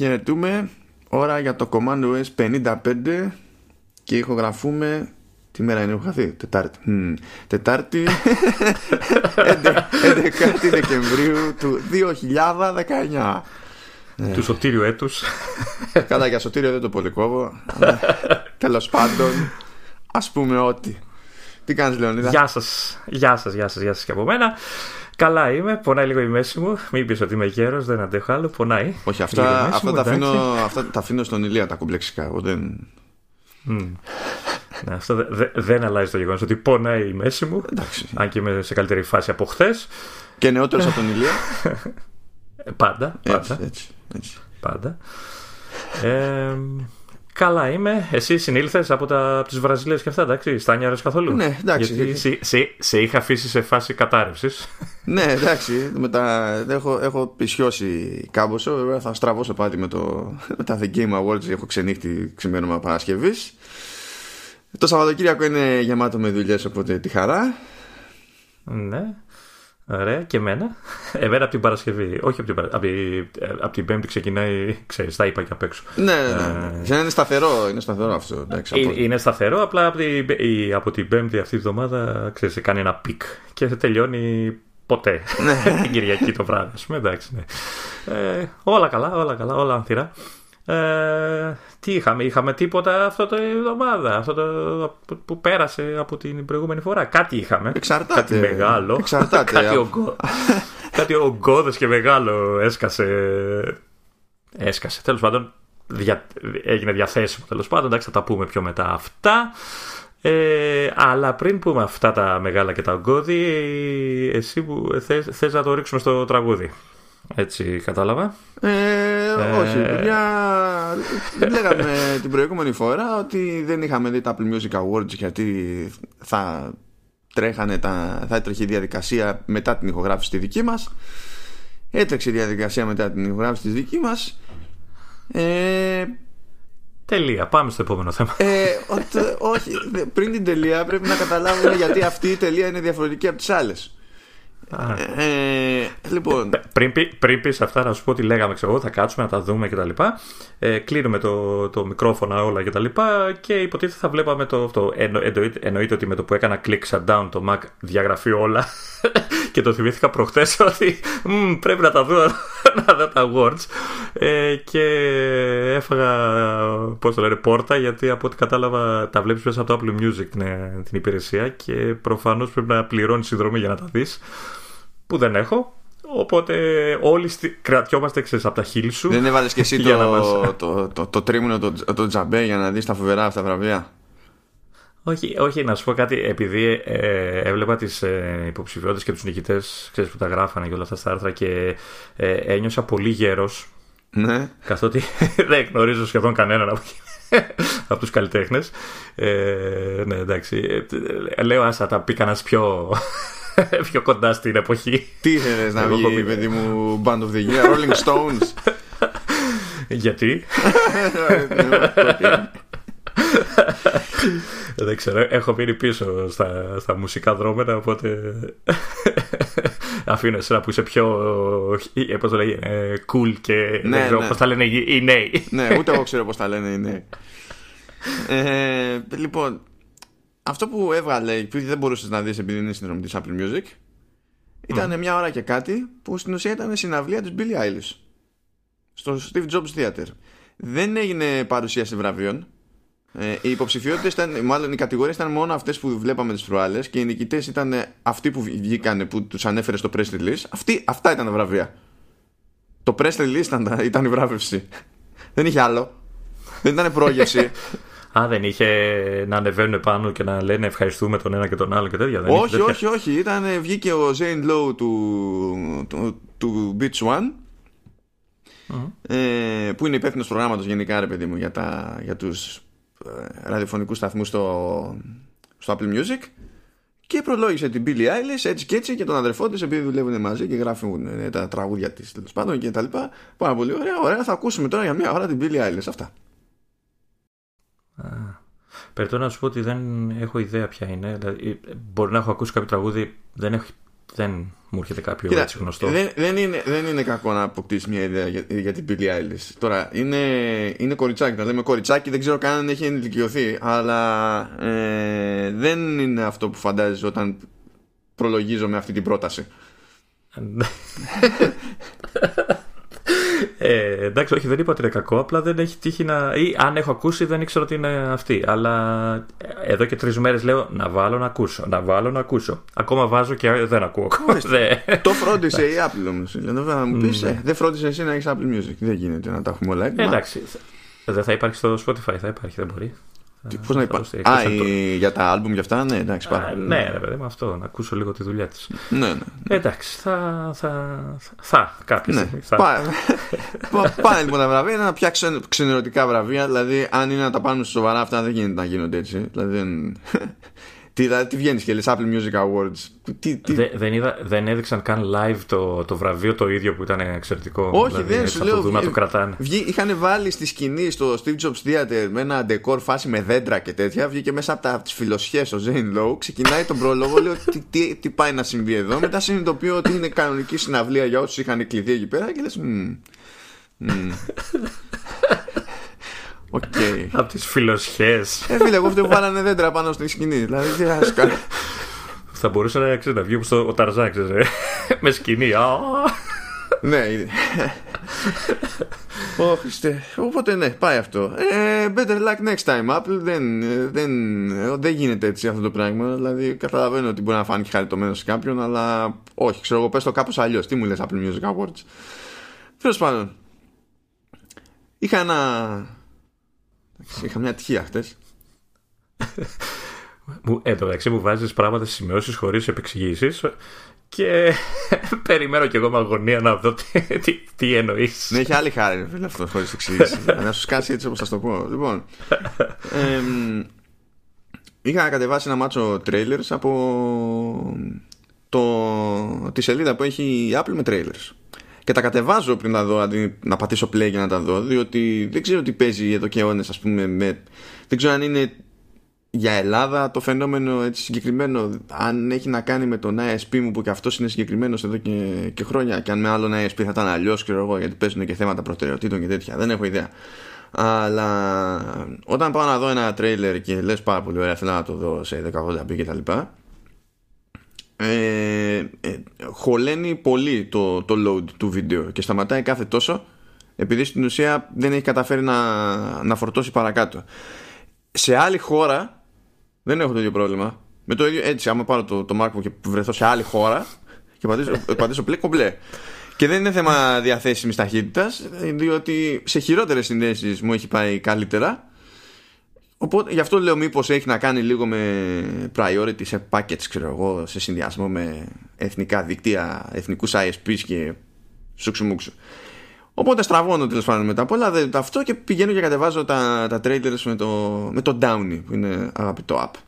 χαιρετούμε. Ώρα για το Command OS 55 και ηχογραφούμε. Τι μέρα είναι, έχω χαθεί; Τετάρτη. Μ, Τετάρτη 11 Δεκεμβρίου του 2019. Του σωτήριου έτους. Καλά, για σωτήριο δεν το πολύ κόβω. Τέλος πάντων, ας πούμε ότι. Τι κάνεις, Λεωνίδα; Γεια σας, γεια σας, γεια σας, γεια σας και από μένα. Καλά είμαι, πονάει λίγο η μέση μου. Μην πεις ότι είμαι γέρος, δεν αντέχω άλλο, πονάει. Όχι, Λίγο η αυτά, μέση αυτά, μου, τα εντάξει. αφήνω, αυτά τα αφήνω στον Ηλία τα κουμπλεξικά. Εγώ δεν... Μμ. Ναι, αυτό δε- δε- δεν αλλάζει το γεγονός ότι πονάει η μέση μου. Εντάξει. Αν και είμαι σε καλύτερη φάση από χθες. Και νεότερος από τον Ηλία. Πάντα, Έτσι, πάντα, έτσι, έτσι. πάντα. Ε, καλά είμαι. Εσύ συνήλθες από, τα, από τις Βραζιλίες και αυτά, εντάξει; Στάνιαρες καθόλου; Ναι, εντάξει. Γιατί σε, σε, σε είχα αφήσει σε φάση κατάρρευσης. Ναι, εντάξει. Μετά έχω, έχω πισιώσει κάμποσο. Βέβαια θα στραβώσω πάλι με, το, με τα The Game Awards. Έχω ξενύχτη ξημέρωμα Παρασκευής. Το Σαββατοκύριακο είναι γεμάτο με δουλειές, οπότε τη χαρά. ναι. Ωραία, και εμένα. Εμένα από την Παρασκευή. Όχι από την, Παρα- από την, ε, από την Πέμπτη ξεκινάει, ξέρεις, τα είπα και απ' έξω. Ναι, ναι. ναι. Είναι σταθερό, είναι σταθερό αυτό. Εντάξει, από- Ε, Είναι σταθερό, απλά από την, η- από την Πέμπτη αυτή τη βδομάδα ξέρεις, κάνει ένα peak και δεν τελειώνει ποτέ. την Κυριακή το βράδυ, ας πούμε. Εντάξει, ναι. ε, όλα καλά, όλα καλά, όλα ανθυρά. Ε, τι είχαμε, είχαμε τίποτα αυτό το εβδομάδα, αυτό το που- που πέρασε από την προηγούμενη φορά. Κάτι είχαμε. Εξαρτάται. Κάτι μεγάλο. Εξαρτάται. κάτι, ογκώ, κάτι ογκώδες και μεγάλο έσκασε. Έσκασε. Τέλος πάντων, δια, έγινε διαθέσιμο. Τέλος πάντων, εντάξει, θα τα πούμε πιο μετά αυτά. Ε, αλλά πριν πούμε αυτά τα μεγάλα και τα ογκώδη, εσύ που θες, θες να το ρίξουμε στο τραγούδι. Έτσι κατάλαβα. Ε, όχι, παιδιά. Λέγαμε την προηγούμενη φορά ότι δεν είχαμε δει τα Apple Music Awards γιατί θα τρέχανε τα, θα έτρεχε η διαδικασία μετά την ηχογράφηση τη δική μας έτρεξε η διαδικασία μετά την ηχογράφηση της δική μας ε, Τελεία. Πάμε στο επόμενο θέμα. ε, ο- το- όχι, δε- πριν την τελεία πρέπει να καταλάβουμε γιατί αυτή η τελεία είναι διαφορετική από τις άλλες Α. ε, λοιπόν. Πριν, πει- πριν πεις αυτά να σου πω ότι λέγαμε ξέρω εγώ θα κάτσουμε να τα δούμε και τα λοιπά. Ε, κλείνουμε το, το μικρόφωνα όλα και τα λοιπά και υποτίθεται θα βλέπαμε το αυτό. Εννο, εννοείται, εννοείται ότι με το που έκανα click shutdown το Mac διαγραφεί όλα. Και το θυμήθηκα προχτές ότι «Μμ, πρέπει να τα δω να δω τα awards ε, και έφαγα πώς το λένε πόρτα γιατί από ό,τι κατάλαβα τα βλέπεις μέσα από το Apple Music την, την υπηρεσία και προφανώς πρέπει να πληρώνεις συνδρομή για να τα δεις που δεν έχω. Οπότε όλοι στη... κρατιόμαστε ξέρεις, από τα χείλη σου. δεν έβαλες και εσύ Για να το, μας- το, το, το, τρίμηνο το, το τζαμπέ για να δεις τα φοβερά αυτά βραβεία; Όχι, όχι, να σου πω κάτι. Επειδή ε, έβλεπα τις ε, υποψηφιότητες και τους νικητές που τα γράφανε και όλα αυτά στα άρθρα και ε, ένιωσα πολύ γέρος. ναι Καθότι δεν γνωρίζω σχεδόν κανέναν από, από τους καλλιτέχνες. Ε, ναι, εντάξει. Ε, λέω, άσα τα πει κανένα πιο, πιο κοντά στην εποχή. Τι ήθελες να Εγώ έχω βγει, πει- παιδί μου, Band of the Year, Rolling Stones; Γιατί; Δεν ξέρω, έχω μείνει πίσω στα, στα μουσικά δρόμενα, οπότε αφήνω εσένα που είσαι πιο, ε, πώς το λέγει, ε, cool και Ναι, δεν ξέρω ναι. πώς τα λένε οι οι νέοι. ναι, ούτε εγώ ξέρω πώς τα λένε οι νέοι. Ε, λοιπόν, αυτό που έβγαλε, επειδή δεν μπορούσες να δεις επειδή είναι συνδρομή της Apple Music, ήταν μια ώρα και κάτι που στην ουσία ήταν συναυλία της Billie Eilish στο Steve Jobs Theater. Δεν έγινε παρουσίαση βραβείων. Ε, οι υποψηφιότητες ήταν, μάλλον οι κατηγορίες ήταν μόνο αυτές που βλέπαμε τις προάλλες και οι νικητές ήταν αυτοί που βγήκαν που τους ανέφερε στο press release. Αυτοί, αυτά ήταν τα βραβεία. Το press release ήταν, ήταν η βράβευση. Δεν είχε άλλο. Δεν ήταν πρόγευση. Α, δεν είχε να ανεβαίνουν πάνω και να λένε ευχαριστούμε τον ένα και τον άλλο και τέτοια. Δεν είχε όχι, τέτοια; όχι, όχι. Ήταν, βγήκε ο Zane Lowe του, του, του Beach One. Ε, που είναι υπεύθυνος προγράμματος γενικά, ρε παιδί μου, για, τα, για τους ε, ραδιοφωνικούς σταθμούς στο, στο Apple Music. Και προλόγησε την Billie Eilish έτσι και έτσι και τον αδερφό της, επειδή δουλεύουν μαζί και γράφουν ε, τα τραγούδια της τέλος πάντων και τα λοιπά. Πάρα πολύ ωραία. Ωραία, θα ακούσουμε τώρα για μια ώρα την Billie Eilish. Αυτά. Περιτώ να σου πω ότι δεν έχω ιδέα ποια είναι. Δηλαδή, μπορεί να έχω ακούσει κάποιο τραγούδι, δεν έχω δεν μου έρχεται κάποιο Κοίτα, έτσι γνωστό. Δεν, δεν, είναι, δεν είναι κακό να αποκτήσεις μια ιδέα για, για την Billie Eilish. Τώρα, είναι, είναι κοριτσάκι. Να λέμε κοριτσάκι, δεν ξέρω καν αν έχει ενηλικιωθεί. Αλλά ε, δεν είναι αυτό που φαντάζεσαι όταν προλογίζω με αυτή την πρόταση. Ε, εντάξει, όχι, δεν είπα ότι είναι κακό. Απλά δεν έχει τύχει να. ή αν έχω ακούσει, δεν ήξερα ότι είναι αυτή. Αλλά εδώ και τρεις μέρες λέω να βάλω να ακούσω. Να βάλω να ακούσω. Ακόμα βάζω και δεν ακούω. Το φρόντισε η Apple όμως. Δηλαδή, μου πεις, ναι. δεν φρόντισε εσύ να έχεις Apple Music. Δεν γίνεται να τα έχουμε όλα. εντάξει. Δεν θα υπάρχει στο Spotify, θα υπάρχει, δεν μπορεί. Πώς να υπάρχει. Α, για τα άλμπουμ και αυτά, ναι, εντάξει. Α, ναι, ρε παιδί μου, αυτό, να ακούσω λίγο τη δουλειά της. Ναι, ναι. Εντάξει, θα. θα, θα κάποια ναι. στιγμή. Θα. Πάνε λοιπόν τα βραβεία, είναι ένα πια ξενερωτικά βραβεία. Δηλαδή, αν είναι να τα πάρουν σοβαρά αυτά, δεν γίνεται να γίνονται έτσι. Δηλαδή, δεν... Τι, τι βγαίνεις και λες Apple Music Awards. Τι, τι... δεν, είδα, δεν έδειξαν καν live το, το βραβείο το ίδιο που ήταν εξαιρετικό. Όχι, δηλαδή, δεν σου λέω. Το, το κρατάνε. Βγή, είχαν βάλει στη σκηνή στο Steve Jobs Theater με ένα decor φάση με δέντρα και τέτοια. Βγήκε μέσα από τις φιλοσιές ο Zane Lowe. Ξεκινάει τον πρόλογο, λέω τι, τι, τι, πάει να συμβεί εδώ. Μετά συνειδητοποιώ ότι είναι κανονική συναυλία για όσους είχαν κλειδί εκεί πέρα και λες. Okay. Από τις φιλοσιέ. Ε, φίλε, εγώ αυτό που βάλανε δέντρα πάνω στη σκηνή. Δηλαδή, τι Θα μπορούσε να, ξέρεις, να βγει όπως ο Ταρζάκ, ε, με σκηνή. ναι, είναι. Ωχιστε. Οπότε ναι, πάει αυτό. Ε, better luck next time, Apple. Δεν, δεν, δεν γίνεται έτσι αυτό το πράγμα. Δηλαδή, καταλαβαίνω ότι μπορεί να φάνηκε χαριτωμένος σε κάποιον, αλλά όχι, ξέρω εγώ, πες το κάπως αλλιώς. Τι μου λες, Apple Music Awards; Τέλος πάντων. Είχα ένα Είχα μια τυχαία χτε. Ε, το μεταξύ μου βάζεις πράγματα στις σημειώσεις χωρίς επεξηγήσεις και περιμένω κι εγώ με αγωνία να δω τι, τι, τι εννοείς. Ναι, έχει άλλη χάρη, φίλε, αυτό χωρίς εξηγήσει. να σου σκάσει έτσι όπως θα το πω. Λοιπόν. Ε, είχα κατεβάσει ένα μάτσο trailers από το, τη σελίδα που έχει η Apple με trailers και τα κατεβάζω πριν τα δω αντί να πατήσω play για να τα δω διότι δεν ξέρω τι παίζει εδώ και αιώνες ας πούμε με... δεν ξέρω αν είναι για Ελλάδα το φαινόμενο έτσι συγκεκριμένο αν έχει να κάνει με τον ISP μου που και αυτός είναι συγκεκριμένος εδώ και, και χρόνια και αν με άλλον ISP θα ήταν αλλιώς εγώ γιατί παίζουν και θέματα προτεραιοτήτων και τέτοια δεν έχω ιδέα. Αλλά όταν πάω να δω ένα τρέιλερ και λες πάρα πολύ ωραία θέλω να το δω σε 1080p και τα λοιπά ε, ε, χωλαίνει πολύ το, το load του βίντεο και σταματάει κάθε τόσο επειδή στην ουσία δεν έχει καταφέρει να, να φορτώσει παρακάτω. Σε άλλη χώρα δεν έχω το ίδιο πρόβλημα. Με το ίδιο, έτσι, άμα πάρω το, το MacBook και βρεθώ σε άλλη χώρα και πατήσω, πατήσω πλέ, κομπλέ. Και δεν είναι θέμα διαθέσιμης ταχύτητας, διότι σε χειρότερες συνδέσεις μου έχει πάει καλύτερα Οπότε γι' αυτό λέω μήπως έχει να κάνει λίγο με priority σε packets ξέρω εγώ σε συνδυασμό με εθνικά δίκτυα, εθνικούς ISPs και σουξουμούξου. Οπότε στραβώνω τέλος πάντων μετά από όλα αυτό και πηγαίνω και κατεβάζω τα, τα trailers με το, με το Downy που είναι αγαπητό app.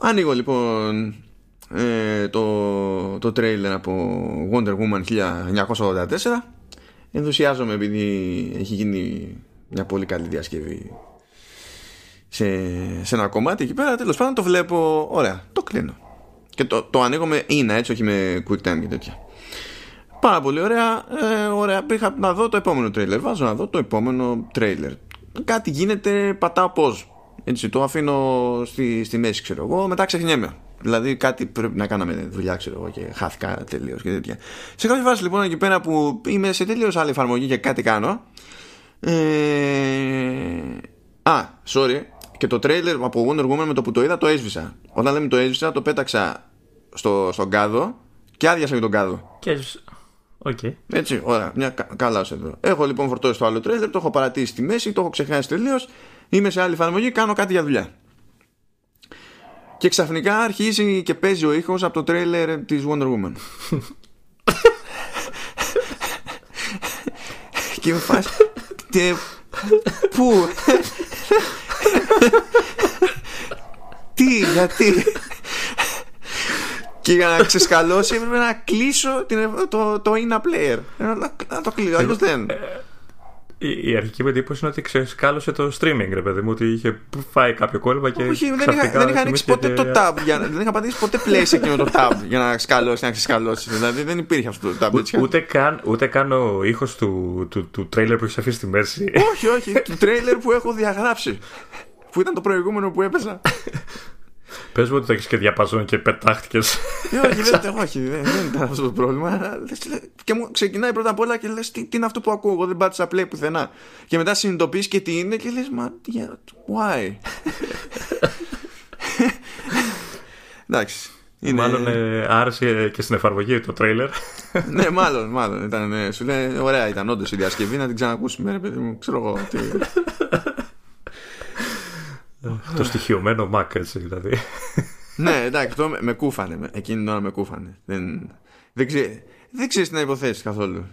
Ανοίγω λοιπόν ε, το, το trailer από Wonder Woman 1984 ενθουσιάζομαι επειδή έχει γίνει μια πολύ καλή διασκευή σε, σε ένα κομμάτι εκεί πέρα. Τέλος πάντων το βλέπω ωραία το κλείνω. Και το, το ανοίγω με είναι έτσι όχι με quick time και τέτοια. Πάρα πολύ ωραία. Ε, ωραία πήγα να δω το επόμενο τρέιλερ. Βάζω να δω το επόμενο τρέιλερ. Κάτι γίνεται πατάω πώ. έτσι το αφήνω στη, στη μέση ξέρω εγώ. Μετά ξεχνιέμαι. Δηλαδή κάτι πρέπει να κάναμε δουλειά, ξέρω εγώ, και χάθηκα τελείως και τέτοια. Σε κάποια φάση λοιπόν εκεί πέρα που είμαι σε τελείως άλλη εφαρμογή και κάτι κάνω, ε... Α, sorry. Και το trailer από Wonder Woman με το που το είδα το έσβησα. Όταν λέμε το έσβησα, το πέταξα στο, στον κάδο και άδειασα με τον κάδο. Και Okay. Έτσι, ωραία, μια καλά εδώ. Έχω λοιπόν φορτώσει το άλλο τρέιλερ, το έχω παρατήσει στη μέση, το έχω ξεχάσει τελείως. Είμαι σε άλλη εφαρμογή, κάνω κάτι για δουλειά. Και ξαφνικά αρχίζει και παίζει ο ήχος από το τρέιλερ της Wonder Woman. και με φάση και πού; Τι γιατί; Και για να ξεσκαλώσει έπρεπε να κλείσω το, το in player. Να, το κλείσω αλλιώς δεν η, η αρχική μου εντύπωση είναι ότι ξεσκάλωσε το streaming, ρε παιδί μου, ότι είχε φάει κάποιο κόλλημα και. Όχι, δεν είχα, δεν είχα ανοίξει ποτέ και... το tab. Για, δεν είχα πατήσει ποτέ play σε εκείνο το tab για να σκαλώσει, να ξεσκαλώσει. Δηλαδή δεν υπήρχε αυτό το tab. Έτσι. Ούτε, καν, ούτε καν ο ήχος του, του, του, τρέιλερ που έχει αφήσει στη μέση. όχι, όχι. του τρέιλερ που έχω διαγράψει. Που ήταν το προηγούμενο που έπαιζα. Πες μου ότι το έχεις και διαπαζόν και πετάχτηκες. Ε, όχι, δεν, όχι, δεν, δεν ήταν αυτός το πρόβλημα. Και μου ξεκινάει πρώτα απ' όλα και λες: τι, τι είναι αυτό που ακούω. Εγώ δεν πάτησα play πουθενά. Και μετά συνειδητοποιείς και τι είναι και λες: Μα why; Εντάξει. Είναι... Μάλλον ε, άρεσε και στην εφαρμογή το τρέιλερ. ναι, μάλλον, μάλλον. Ήταν, ναι. Σου λέει, ωραία ήταν όντως η διασκευή να την ξανακούσουμε, ρε παιδί μου. Ξέρω εγώ. Τι... το στοιχειωμένο Mac, έτσι δηλαδή. ναι, εντάξει, αυτό με, με κούφανε. Εκείνη την ώρα με κούφανε. Δεν, δεν, ξέ, δεν ξέρεις τι να υποθέσεις καθόλου.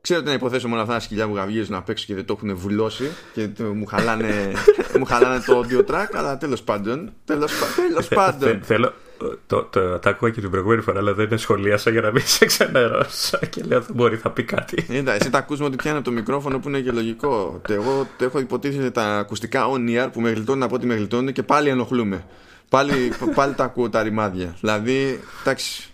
Ξέρω ότι να υποθέσω μόνο αυτά τα σκυλιά που γαυγίζουν να παίξω και δεν το έχουν βουλώσει και το, μου, χαλάνε, μου χαλάνε το audio track, αλλά τέλος πάντων. Τέλος πάντων. Θέλω, το, το, το, άκουγα και την προηγούμενη φορά, αλλά δεν σχολίασα για να μην σε ξενερώσω. Και λέω θα μπορεί, θα πει κάτι. Εντάξει, εσύ τα ακούς ότι πιάνει το μικρόφωνο που είναι και λογικό. Εγώ το έχω υποτίθεται τα ακουστικά on ear που με γλιτώνουν από ό,τι με γλιτώνουν και πάλι ενοχλούμε. Πάλι, πάλι τα ακούω τα ρημάδια. Δηλαδή, εντάξει.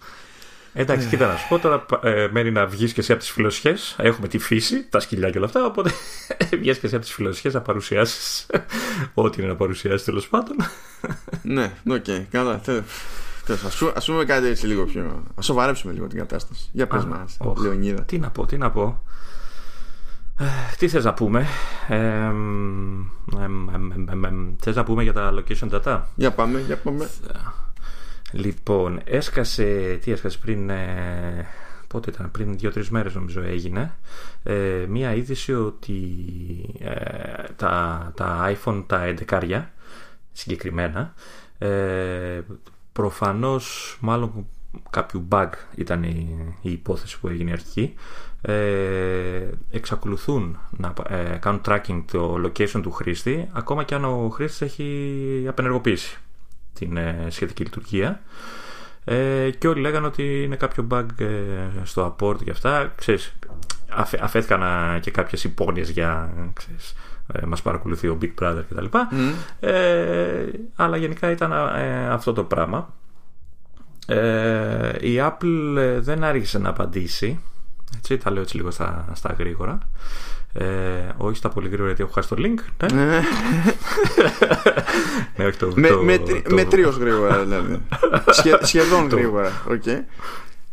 Εντάξει, κοίτα να σου πω τώρα, ε, μένει να βγεις και εσύ από τις φιλοσιέ. Έχουμε τη φύση, τα σκυλιά και όλα αυτά. Οπότε βγει και εσύ από τις φιλοσιέ να παρουσιάσεις ό,τι είναι να παρουσιάσεις τέλος πάντων. ναι, ok, okay, καλά. Α πούμε κάτι έτσι λίγο πιο. Α σοβαρέψουμε λίγο την κατάσταση. Για πες μας, Λεωνίδα. Τι να πω, τι να πω. Ε, τι θες να πούμε; Ε, ε, Θες να πούμε για τα location data; Για πάμε, για πάμε Λοιπόν, έσκασε, τι έσκασε πριν, ε, πότε ήταν, πριν δύο-τρεις μέρες νομίζω έγινε, ε, μία είδηση ότι ε, τα, τα iPhone, τα 11 συγκεκριμένα, ε, προφανώς μάλλον κάποιο bug ήταν η, η υπόθεση που έγινε αρχική, ε, εξακολουθούν να ε, κάνουν tracking το location του χρήστη ακόμα και αν ο χρήστης έχει απενεργοποιήσει την ε, σχετική λειτουργία. Ε, και όλοι λέγανε ότι είναι κάποιο bug ε, στο apport και αυτά. Ξέρεις, αφ, αφέθηκαν και κάποιες υπόνοιες για ξέρεις, ε, μας παρακολουθεί ο Big Brother κτλ mm. ε, αλλά γενικά ήταν ε, αυτό το πράγμα. Η Apple δεν άρχισε να απαντήσει. Έτσι, τα λέω έτσι λίγο στα, στα γρήγορα ε, όχι στα πολύ γρήγορα γιατί έχω χάσει το link. Ναι, ναι, ναι όχι το, με, το, με, το, με τρίος γρήγορα δηλαδή. Σχε, σχεδόν γρήγορα. Okay.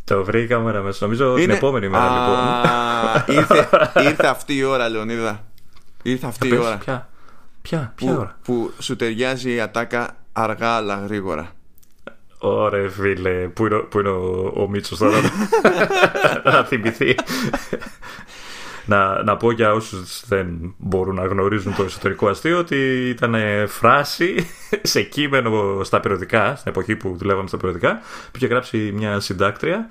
Το βρήκαμε να μέσα. Νομίζω Είναι... την επόμενη μέρα λοιπόν. ήρθε, ήρθε αυτή η ώρα, Λεωνίδα. Ήρθε αυτή η ώρα. Ποια, ποια, ποια που, ώρα; Που σου ταιριάζει η ατάκα αργά αλλά γρήγορα. Ωραία φίλε, πού είναι, που είναι ο, ο Μίτσος τώρα να θυμηθεί να, να πω για όσους δεν μπορούν να γνωρίζουν το εσωτερικό αστείο ότι ήταν φράση σε κείμενο στα περιοδικά, στην εποχή που δουλεύαμε στα περιοδικά, που είχε γράψει μια συντάκτρια.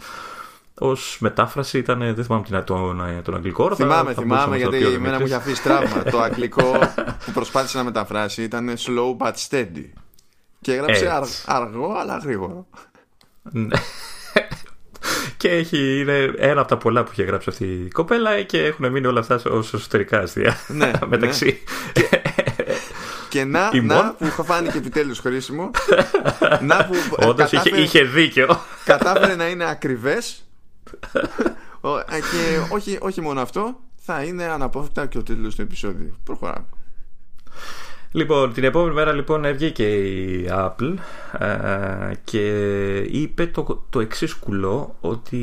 Ω μετάφραση ήταν, δεν θυμάμαι την, τον, τον αγγλικό όρο. Θυμάμαι, θα θυμάμαι, γιατί εμένα μου είχε αφήσει τραύμα. το αγγλικό που προσπάθησε να μεταφράσει ήταν slow but steady. Και έγραψε αργό αλλά γρήγορο. Ναι και έχει, είναι ένα από τα πολλά που έχει γράψει αυτή η κοπέλα και έχουν μείνει όλα αυτά ως εσωτερικά αστεία ναι, μεταξύ. Ναι. Και, να, να που φάνηκε επιτέλους χρήσιμο. να που. Όντως είχε, είχε δίκιο. Κατάφερε να είναι ακριβές. και όχι, όχι μόνο αυτό, θα είναι αναπόφευκτα και ο τίτλος του επεισόδιου. Προχωράμε. Λοιπόν, την επόμενη μέρα λοιπόν βγήκε η Apple ε, και είπε το, το εξής κουλό ότι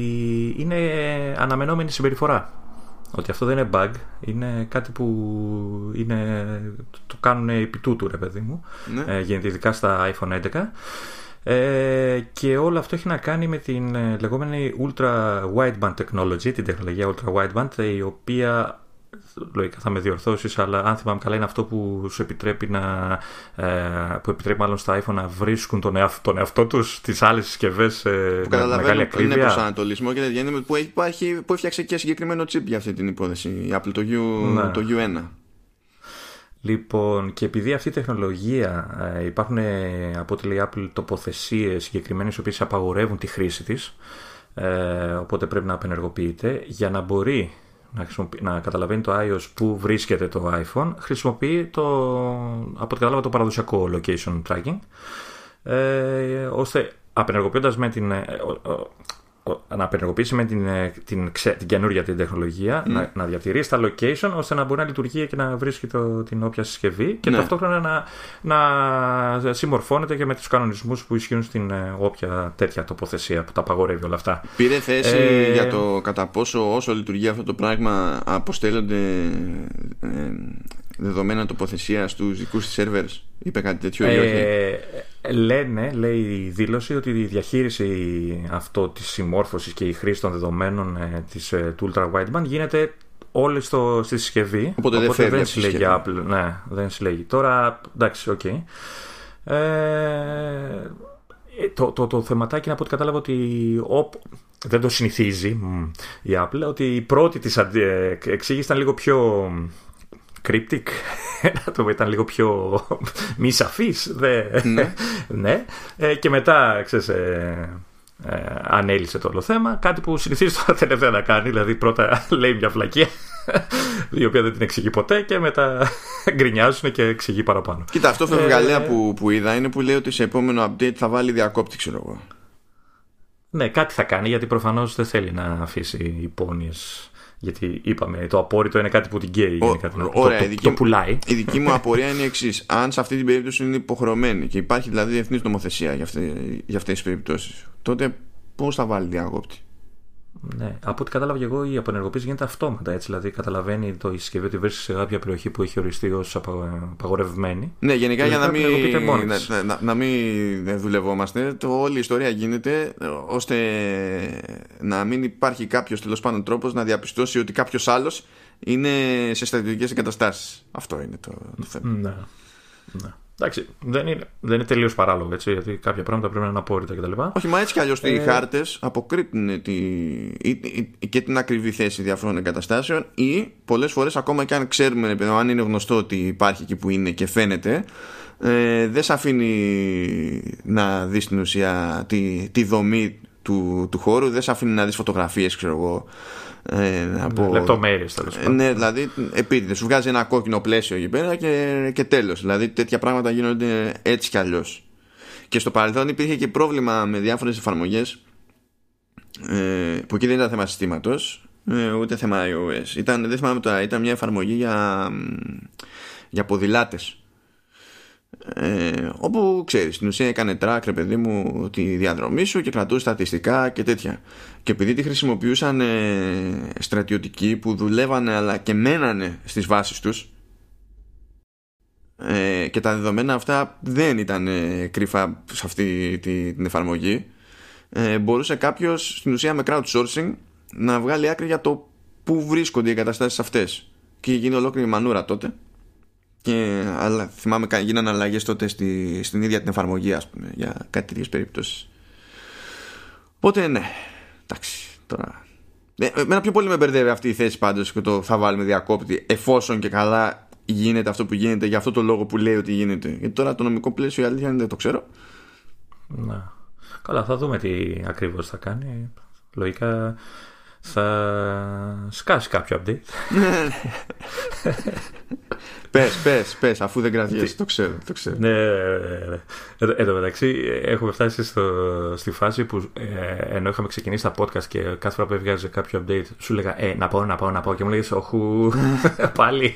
είναι αναμενόμενη συμπεριφορά. Ότι αυτό δεν είναι bug, είναι κάτι που είναι, το κάνουν επί τούτου ρε παιδί μου, ναι. ε, γίνεται ειδικά στα iPhone 11. Ε, και όλο αυτό έχει να κάνει με την ε, λεγόμενη Ultra Wideband Technology, την τεχνολογία Ultra Wideband, η οποία λογικά θα με διορθώσεις, αλλά αν θυμάμαι καλά είναι αυτό που σου επιτρέπει να. Ε, που επιτρέπει μάλλον στα iPhone να βρίσκουν τον, εαυτό, τον εαυτό τους τι άλλες συσκευές ε, με μεγάλη ακρίβεια. Είναι προσανατολισμό και τέτοια. Που, έχει, που έφτιαξε και συγκεκριμένο chip για αυτή την υπόθεση. Η Apple, το, U, ναι. το U1. Λοιπόν, και επειδή αυτή η τεχνολογία ε, υπάρχουν από ό,τι λέει Apple τοποθεσίες συγκεκριμένες οι οποίες απαγορεύουν τη χρήση της, ε, οπότε πρέπει να απενεργοποιείται για να μπορεί να, να καταλαβαίνει το iOS που βρίσκεται το iPhone, χρησιμοποιεί το, από ό,τι κατάλαβα, το παραδοσιακό location tracking, ε, ώστε απενεργοποιώντας με την, ε, να απενεργοποιήσει με την, ε, την, την καινούργια την τεχνολογία, mm. να, να διατηρήσει τα location ώστε να μπορεί να λειτουργεί και να βρίσκει το, την όποια συσκευή και ναι. ταυτόχρονα να, να συμμορφώνεται και με τους κανονισμούς που ισχύουν στην ε, όποια τέτοια τοποθεσία που τα απαγορεύει όλα αυτά. Πήρε θέση ε... για το κατά πόσο όσο λειτουργεί αυτό το πράγμα αποστέλλονται ε, δεδομένα τοποθεσία στους δικούς της servers. Είπε κάτι τέτοιο ή όχι; Ε, λένε, λέει η δήλωση, ότι η διαχείριση αυτό της συμμόρφωσης και η χρήση των δεδομένων ε, της, ε, του Ultra Wideband γίνεται όλη στο, στη συσκευή. Οπότε, οπότε δεν, δεν συλλέγει Apple. Ναι, δεν συλλέγει. Τώρα, εντάξει, ok. Okay. Ε, το, το, το θεματάκι είναι από ό,τι κατάλαβα ότι δεν το συνηθίζει η Apple ότι η πρώτη της εξήγηση ήταν λίγο πιο cryptic. Το ήταν λίγο πιο μη σαφής ναι. ναι. Ε, και μετά ξέρεις ε, ε, ανέλησε το όλο θέμα. Κάτι που συνηθίζει τώρα τελευταία να κάνει δηλαδή πρώτα λέει μια φλακία η οποία δεν την εξηγεί ποτέ και μετά γκρινιάζουν και εξηγεί παραπάνω. Κοίτα αυτό φευγαλέα που, που είδα είναι που λέει ότι σε επόμενο update θα βάλει διακόπτη ξέρω εγώ. Ναι, κάτι θα κάνει γιατί προφανώς δεν θέλει να αφήσει υπόνοιες γιατί είπαμε, το απόρριτο είναι κάτι που την καίει. Είναι κάτι ωραία, το, το, πουλάει. Η δική μου απορία είναι η εξής. Αν σε αυτή την περίπτωση είναι υποχρεωμένη και υπάρχει δηλαδή διεθνής νομοθεσία για, για αυτές τις περιπτώσεις, τότε πώς θα βάλει διάκοπτη. Ναι. Από ό,τι κατάλαβα και εγώ, η απενεργοποίηση γίνεται αυτόματα. Έτσι, δηλαδή, καταλαβαίνει το η συσκευή ότι βρίσκεται σε κάποια περιοχή που έχει οριστεί ως απαγορευμένη. Ναι, γενικά για να μην, να, να, να μην δουλευόμαστε, το, όλη η ιστορία γίνεται ώστε να μην υπάρχει κάποιος τέλος πάντων τρόπος να διαπιστώσει ότι κάποιος άλλος είναι σε στρατιωτικές εγκαταστάσεις. Αυτό είναι το, το θέμα. Ναι. ναι. Εντάξει, δεν είναι, δεν είναι τελείως παράλογο έτσι, γιατί κάποια πράγματα πρέπει να είναι απόρριτα κτλ. Όχι, μα έτσι κι αλλιώς ε... οι χάρτε αποκρύπτουν τη, και την ακριβή θέση διαφόρων εγκαταστάσεων ή πολλές φορές ακόμα και αν ξέρουμε, αν είναι γνωστό ότι υπάρχει εκεί που είναι και φαίνεται, ε, δεν σε αφήνει να δεις στην ουσία τη, τη δομή του, του χώρου, δεν σε αφήνει να δεις φωτογραφίες, ξέρω εγώ ε, από... Λεπτομέρειες τέλος πάντων. Ναι, δηλαδή επίτηδες. Σου βγάζει ένα κόκκινο πλαίσιο εκεί πέρα και, και τέλος. Δηλαδή τέτοια πράγματα γίνονται έτσι κι αλλιώς. Και στο παρελθόν υπήρχε και πρόβλημα με διάφορες εφαρμογές ε, που εκεί δεν ήταν θέμα συστήματος, ε, ούτε θέμα iOS. Ήταν, δεν θυμάμαι τώρα, ήταν μια εφαρμογή για, για ποδηλάτες. Ε, όπου ξέρεις στην ουσία έκανε track ρε παιδί μου τη διαδρομή σου και κρατούσε στατιστικά και τέτοια. Και επειδή τη χρησιμοποιούσαν ε, στρατιωτικοί που δουλεύανε αλλά και μένανε στις βάσεις τους ε, και τα δεδομένα αυτά δεν ήταν ε, κρύφα σε αυτή την εφαρμογή ε, μπορούσε κάποιος στην ουσία με crowdsourcing να βγάλει άκρη για το πού βρίσκονται οι εγκαταστάσεις αυτές. Και γίνει ολόκληρη μανούρα τότε και αλλά, θυμάμαι γίνανε αλλαγές τότε στη, στην ίδια την εφαρμογή ας πούμε, για κάτι τέτοιες περιπτώσεις. Οπότε ναι. Εντάξει τώρα. Ε, εμένα πιο πολύ με μπερδεύει αυτή η θέση πάντως και το θα βάλουμε διακόπτη εφόσον και καλά γίνεται αυτό που γίνεται για αυτό το λόγο που λέει ότι γίνεται. Γιατί τώρα το νομικό πλαίσιο η αλήθεια είναι δεν το ξέρω. Να. Καλά θα δούμε τι ακριβώς θα κάνει. Λογικά θα σκάσει κάποιο update Πες, πες, πες, αφού δεν κρατιέσαι, το ξέρω, το ξέρω. Ναι, Εν τω μεταξύ, έχουμε φτάσει στο, στη φάση που ε, ενώ είχαμε ξεκινήσει τα podcast και κάθε φορά που έβγαζε κάποιο update, σου έλεγα Ε, να πω, να πω, να πω. Και μου λέγες Οχού, πάλι.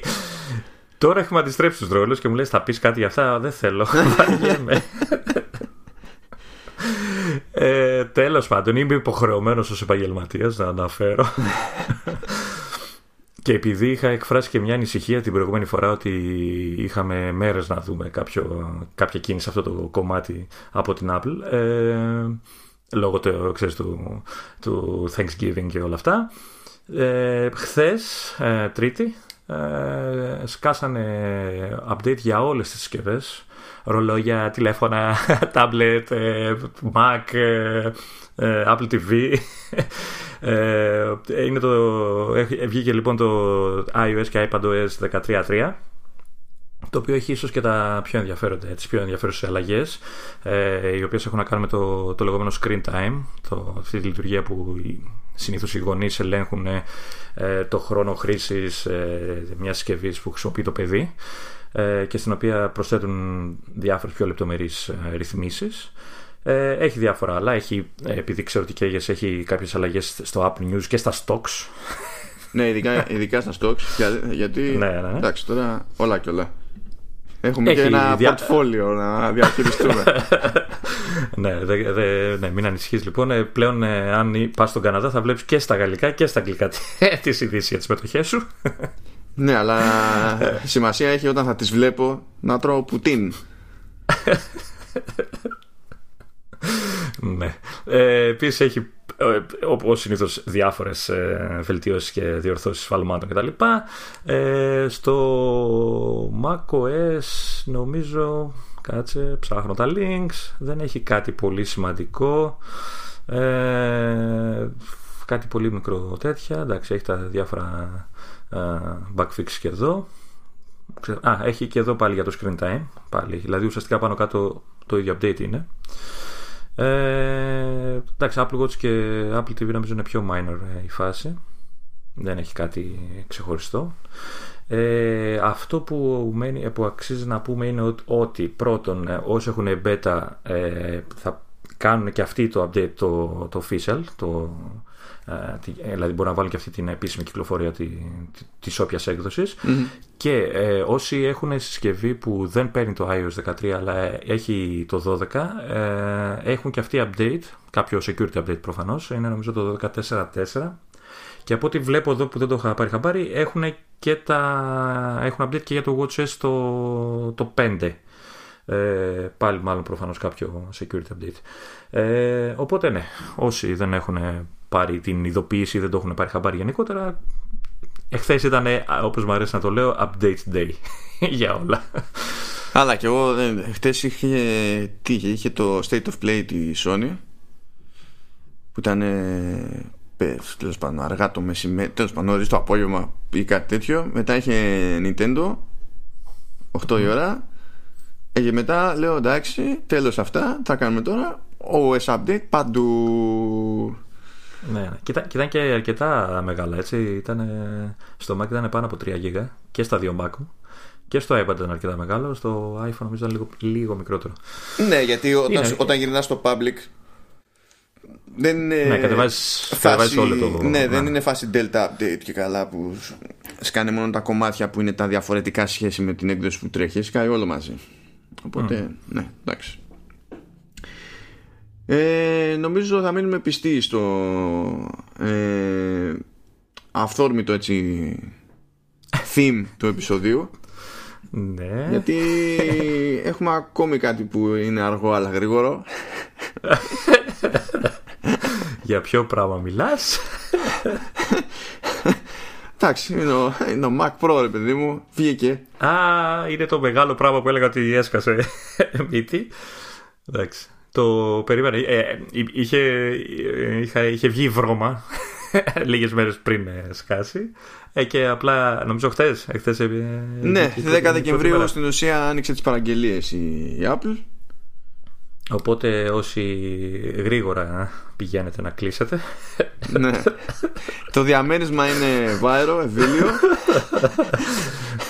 Τώρα έχουμε αντιστρέψει τους ρόλους και μου λες: Θα πεις κάτι για αυτά. Δεν θέλω. ε, Τέλος πάντων, είμαι υποχρεωμένος ως επαγγελματίας να αναφέρω και επειδή είχα εκφράσει και μια ανησυχία την προηγούμενη φορά ότι είχαμε μέρες να δούμε κάποιο, κάποια κίνηση σε αυτό το κομμάτι από την Apple ε, λόγω το, ξέρεις, του, του Thanksgiving και όλα αυτά ε, χθες, ε, τρίτη ε, σκάσανε update για όλες τις συσκευές ρολόγια, τηλέφωνα, tablet, ε, Mac, ε, ε, Apple TV. είναι το, βγήκε λοιπόν το iOS και iPadOS 13.3 το οποίο έχει ίσως και τα πιο ενδιαφέροντα, τις πιο ενδιαφέρουσες αλλαγές οι οποίες έχουν να κάνουν με το, το λεγόμενο screen time το, αυτή τη λειτουργία που συνήθως οι γονείς ελέγχουν ε, το χρόνο χρήσης ε, μιας συσκευής που χρησιμοποιεί το παιδί ε, και στην οποία προσθέτουν διάφορες πιο λεπτομερείς ε, ρυθμίσεις. Ε, έχει διάφορα άλλα. Έχει, επειδή ξέρω ότι καίγεσαι, έχει κάποιες αλλαγές στο Apple News και στα stocks. ναι, ειδικά, ειδικά στα stocks. γιατί. Ναι, ναι, ναι. Εντάξει, τώρα όλα και όλα. Έχουμε Έχει και ένα δια... πορτφόλιο να διαχειριστούμε. ναι, δε, δε, ναι, μην ανησυχείς λοιπόν. Ε, πλέον, ε, αν πας στον Καναδά, θα βλέπεις και στα γαλλικά και στα αγγλικά τις ειδήσεις για τις μετοχές σου. Ναι, αλλά σημασία έχει όταν θα τις βλέπω να τρώω πουτίν. ναι. Ε, Επίσης έχει ε, όπως συνήθως διάφορες βελτιώσει και διορθώσεις φαλμάτων κτλ. Ε, στο macOS νομίζω. Κάτσε, ψάχνω τα links. Δεν έχει κάτι πολύ σημαντικό. Ε, κάτι πολύ μικρό τέτοια. Εντάξει, έχει τα διάφορα ε, backfix και εδώ. Α, έχει και εδώ πάλι για το screen time. Πάλι. Δηλαδή ουσιαστικά πάνω κάτω το ίδιο update είναι. Ε, εντάξει, Apple Watch και Apple TV νομίζω είναι πιο minor ε, η φάση. Δεν έχει κάτι ξεχωριστό. Ε, αυτό που, μένει, ε, που αξίζει να πούμε είναι ότι, πρώτον ε, όσοι έχουν beta ε, θα κάνουν και αυτοί το update το, το official, το, ε, δηλαδή μπορούν να βάλουν και αυτή την επίσημη κυκλοφορία τη, της όποιας και ε, όσοι έχουν συσκευή που δεν παίρνει το iOS 13 αλλά έχει το 12 ε, έχουν και αυτοί update κάποιο security update προφανώς. Είναι νομίζω το 14.4 και από ό,τι βλέπω εδώ που δεν το είχα πάρει χαμπάρι έχουν και τα έχουν update και για το WatchOS το, το 5 ε, πάλι μάλλον προφανώς κάποιο security update. Ε, οπότε ναι όσοι δεν έχουν πάρει την ειδοποίηση, δεν το έχουν πάρει χαμπάρι γενικότερα. Εχθές ήταν, όπως μου αρέσει να το λέω, update day για όλα. Αλλά και εγώ χθες είχε, τι είχε, είχε το State of Play τη Sony που ήταν τέλος πάντων αργά το μεσημέρι, τέλος πάντων νωρίς το απόγευμα ή κάτι τέτοιο. Μετά είχε Nintendo 8 η ώρα. Ε, και μετά λέω εντάξει, τέλος αυτά, θα κάνουμε τώρα OS update παντού. Ναι, ναι. Και, ήταν, και αρκετά μεγάλα έτσι. Ήταν, στο Mac ήταν πάνω από 3 GB και στα δύο Mac μου. Και στο iPad ήταν αρκετά μεγάλο, στο iPhone νομίζω ήταν λίγο, λίγο μικρότερο. Ναι, γιατί όταν, είναι... όταν γυρνάς στο public δεν είναι. Ναι, κατεβάζεις, φάση... όλο το. Ναι, δεν είναι φάση Delta Update και καλά που σκάνε μόνο τα κομμάτια που είναι τα διαφορετικά σχέση με την έκδοση που τρέχει. Σκάει όλο μαζί. Οπότε, ναι, εντάξει. Ε, νομίζω θα μείνουμε πιστοί στο ε, αυθόρμητο έτσι theme του επεισοδίου ναι. γιατί έχουμε ακόμη κάτι που είναι αργό αλλά γρήγορο Για ποιο πράγμα μιλάς; Εντάξει, είναι ο, είναι ο Mac Pro, ρε παιδί μου. Βγήκε. Α, είναι το μεγάλο πράγμα που έλεγα ότι έσκασε μύτη. Εντάξει. Το περίμενα. Ε, είχε, είχε, είχε βγει βρώμα λίγες μέρες πριν ε, σκάσει. Ε, και απλά νομίζω χθες. Ε, ναι, 10 Δεκεμβρίου στην ουσία άνοιξε τις παραγγελίες η Apple. Οπότε όσοι γρήγορα πηγαίνετε να κλείσετε Ναι Το διαμέρισμα είναι βάερο, ευήλιο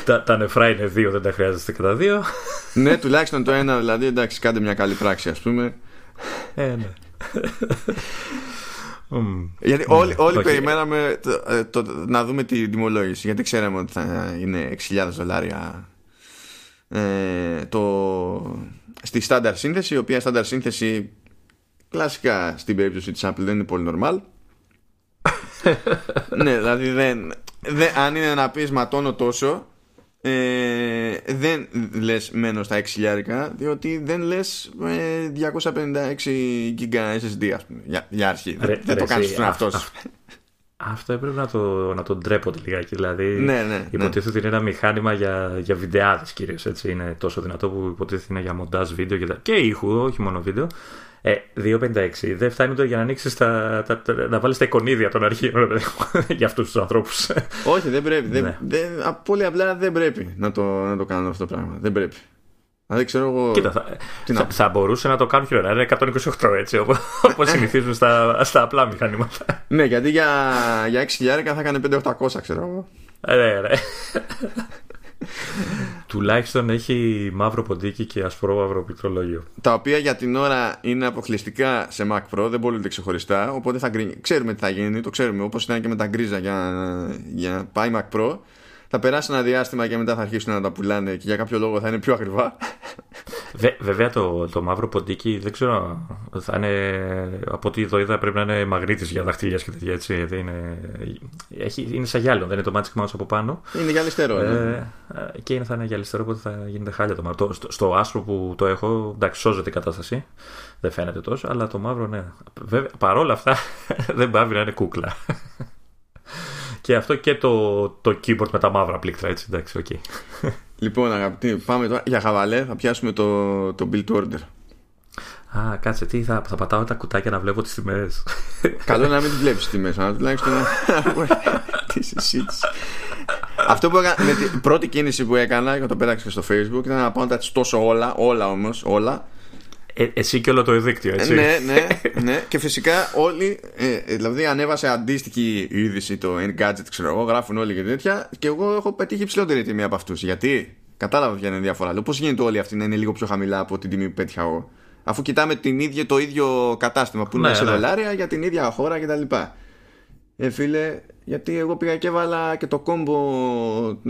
τα, τα νεφρά είναι δύο, δεν τα χρειάζεστε και τα δύο. Ναι, τουλάχιστον το ένα δηλαδή εντάξει κάντε μια καλή πράξη ας πούμε. Ε, ναι. Γιατί όλοι, όλοι περιμέναμε το, να δούμε τη τιμολόγηση Γιατί ξέραμε ότι θα είναι 6.000 δολάρια ε, το, στη στάνταρ σύνθεση, η οποία στάνταρ σύνθεση κλασικά στην περίπτωση της Apple δεν είναι πολύ normal. ναι, δηλαδή δεν, δεν, αν είναι να πεις ματώνω τόσο, ε, δεν λες μένω στα 6 διότι δεν λες ε, 256 GB SSD ας πούμε, για, για αρχή. δεν, δεν το κάνεις στον εαυτός αυτό έπρεπε να το, να το ντρέπονται λιγάκι. Δηλαδή, ναι, ναι, ναι. υποτίθεται ότι είναι ένα μηχάνημα για, για βιντεάδες κυρίως. Είναι τόσο δυνατό που υποτίθεται είναι για μοντάζ βίντεο και, και ήχου, όχι μόνο βίντεο. Ε, 2,56. Δεν φτάνει το για να ανοίξεις τα, τα, τα, να βάλεις τα εικονίδια των αρχείων για αυτούς τους ανθρώπους. Όχι, δεν πρέπει. Δεν, ναι. δεν, πολύ απλά δεν πρέπει να το, να το κάνω αυτό το πράγμα. Δεν πρέπει. Δηλαδή ξέρω εγώ. Κοίτα, θα, θα, θα, μπορούσε να το κάνουν χειρότερα. Είναι 128 έτσι, όπω συνηθίζουν στα, στα απλά μηχανήματα. ναι, γιατί για, για 6.000 θα έκανε 5.800, ξέρω εγώ. Ε, ναι, ναι. Τουλάχιστον έχει μαύρο ποντίκι και ασπρό μαύρο πληκτρολόγιο. Τα οποία για την ώρα είναι αποκλειστικά σε Mac Pro, δεν μπορούν να ξεχωριστά. Οπότε θα ξέρουμε τι θα γίνει, το ξέρουμε. Όπως ήταν και με τα γκρίζα για, για πάει Mac Pro θα περάσει ένα διάστημα και μετά θα αρχίσουν να τα πουλάνε και για κάποιο λόγο θα είναι πιο ακριβά. Βε, βέβαια το, το μαύρο ποντίκι δεν ξέρω. Θα είναι, από ό,τι εδώ είδα πρέπει να είναι μαγνήτης για δαχτυλιές και τέτοια έτσι. Δεν είναι, έχει, είναι σαν γυάλιο, δεν είναι το Magic Mouse από πάνω. Είναι γυαλιστερό. Ε, ναι. και είναι, θα είναι γυαλιστερό, οπότε θα γίνεται χάλια το μαύρο. Στο, στο άσπρο που το έχω, εντάξει, σώζεται η κατάσταση. Δεν φαίνεται τόσο, αλλά το μαύρο ναι. Βέβαια, παρόλα αυτά δεν παύει να είναι κούκλα. Και αυτό και το, το keyboard με τα μαύρα πλήκτρα, έτσι. Εντάξει, ok. Okay. Λοιπόν, αγαπητοί, πάμε τώρα για χαβαλέ. Θα πιάσουμε το, το build order. Α, κάτσε, τι θα, θα πατάω τα κουτάκια να βλέπω τις τιμές. Καλό να μην τις βλέπεις τις τιμές, αλλά τουλάχιστον να. Τι Αυτό που έκανα, με την πρώτη κίνηση που έκανα και το πέταξα στο facebook ήταν να πάω να τα τσιτώσω όλα, όλα όμως, όλα ε, εσύ και όλο το δίκτυο, έτσι. ναι, ναι, ναι. και φυσικά όλοι, ε, ε, δηλαδή ανέβασε αντίστοιχη είδηση το Engadget, ξέρω εγώ, γράφουν όλοι και τέτοια. Και εγώ έχω πετύχει υψηλότερη τιμή από αυτούς. Γιατί; Κατάλαβα ποια είναι η διαφορά. Πώς γίνεται όλοι αυτοί να είναι λίγο πιο χαμηλά από την τιμή που πέτυχα εγώ; Αφού κοιτάμε την ίδια, το ίδιο κατάστημα που είναι ναι, σε ναι. δολάρια για την ίδια χώρα κτλ. Ε, φίλε, γιατί εγώ πήγα και έβαλα και το κόμπο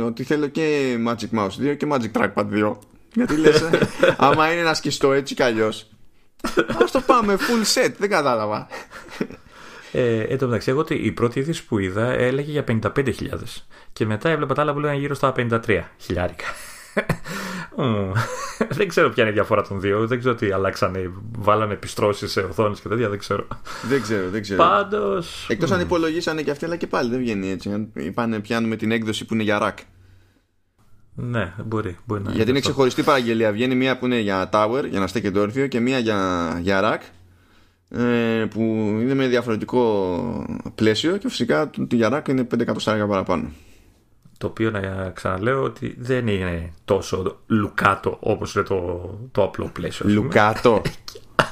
ότι θέλω και Magic Mouse 2 και Magic Trackpad 2. Γιατί λες, άμα είναι να σκιστώ έτσι κι αλλιώς. Α το πάμε full set, δεν κατάλαβα. Ε, εν τω μεταξύ, εγώ η πρώτη είδηση που είδα έλεγε για 55.000 και μετά έβλεπα τα άλλα που λέγανε γύρω στα 53 χιλιάρικα. δεν ξέρω ποια είναι η διαφορά των δύο. Δεν ξέρω τι αλλάξανε. Βάλανε επιστρώσεις σε οθόνες και τέτοια. Δεν ξέρω. Δεν ξέρω, δεν ξέρω. Πάντως. Εκτός αν υπολογίσανε και αυτοί, αλλά και πάλι δεν βγαίνει έτσι. Είπανε πιάνουμε την έκδοση που είναι για ρακ. Ναι, μπορεί, μπορεί να Γιατί είναι ξεχωριστή παραγγελία. Βγαίνει μία που είναι για tower, για να στέκεται όρθιο, και μία για, για rack, ε, που είναι με διαφορετικό πλαίσιο και φυσικά το για rack είναι 5 εκατοστάρια παραπάνω. Το οποίο να ξαναλέω ότι δεν είναι τόσο λουκάτο όπως είναι το, το απλό πλαίσιο. Λουκάτο.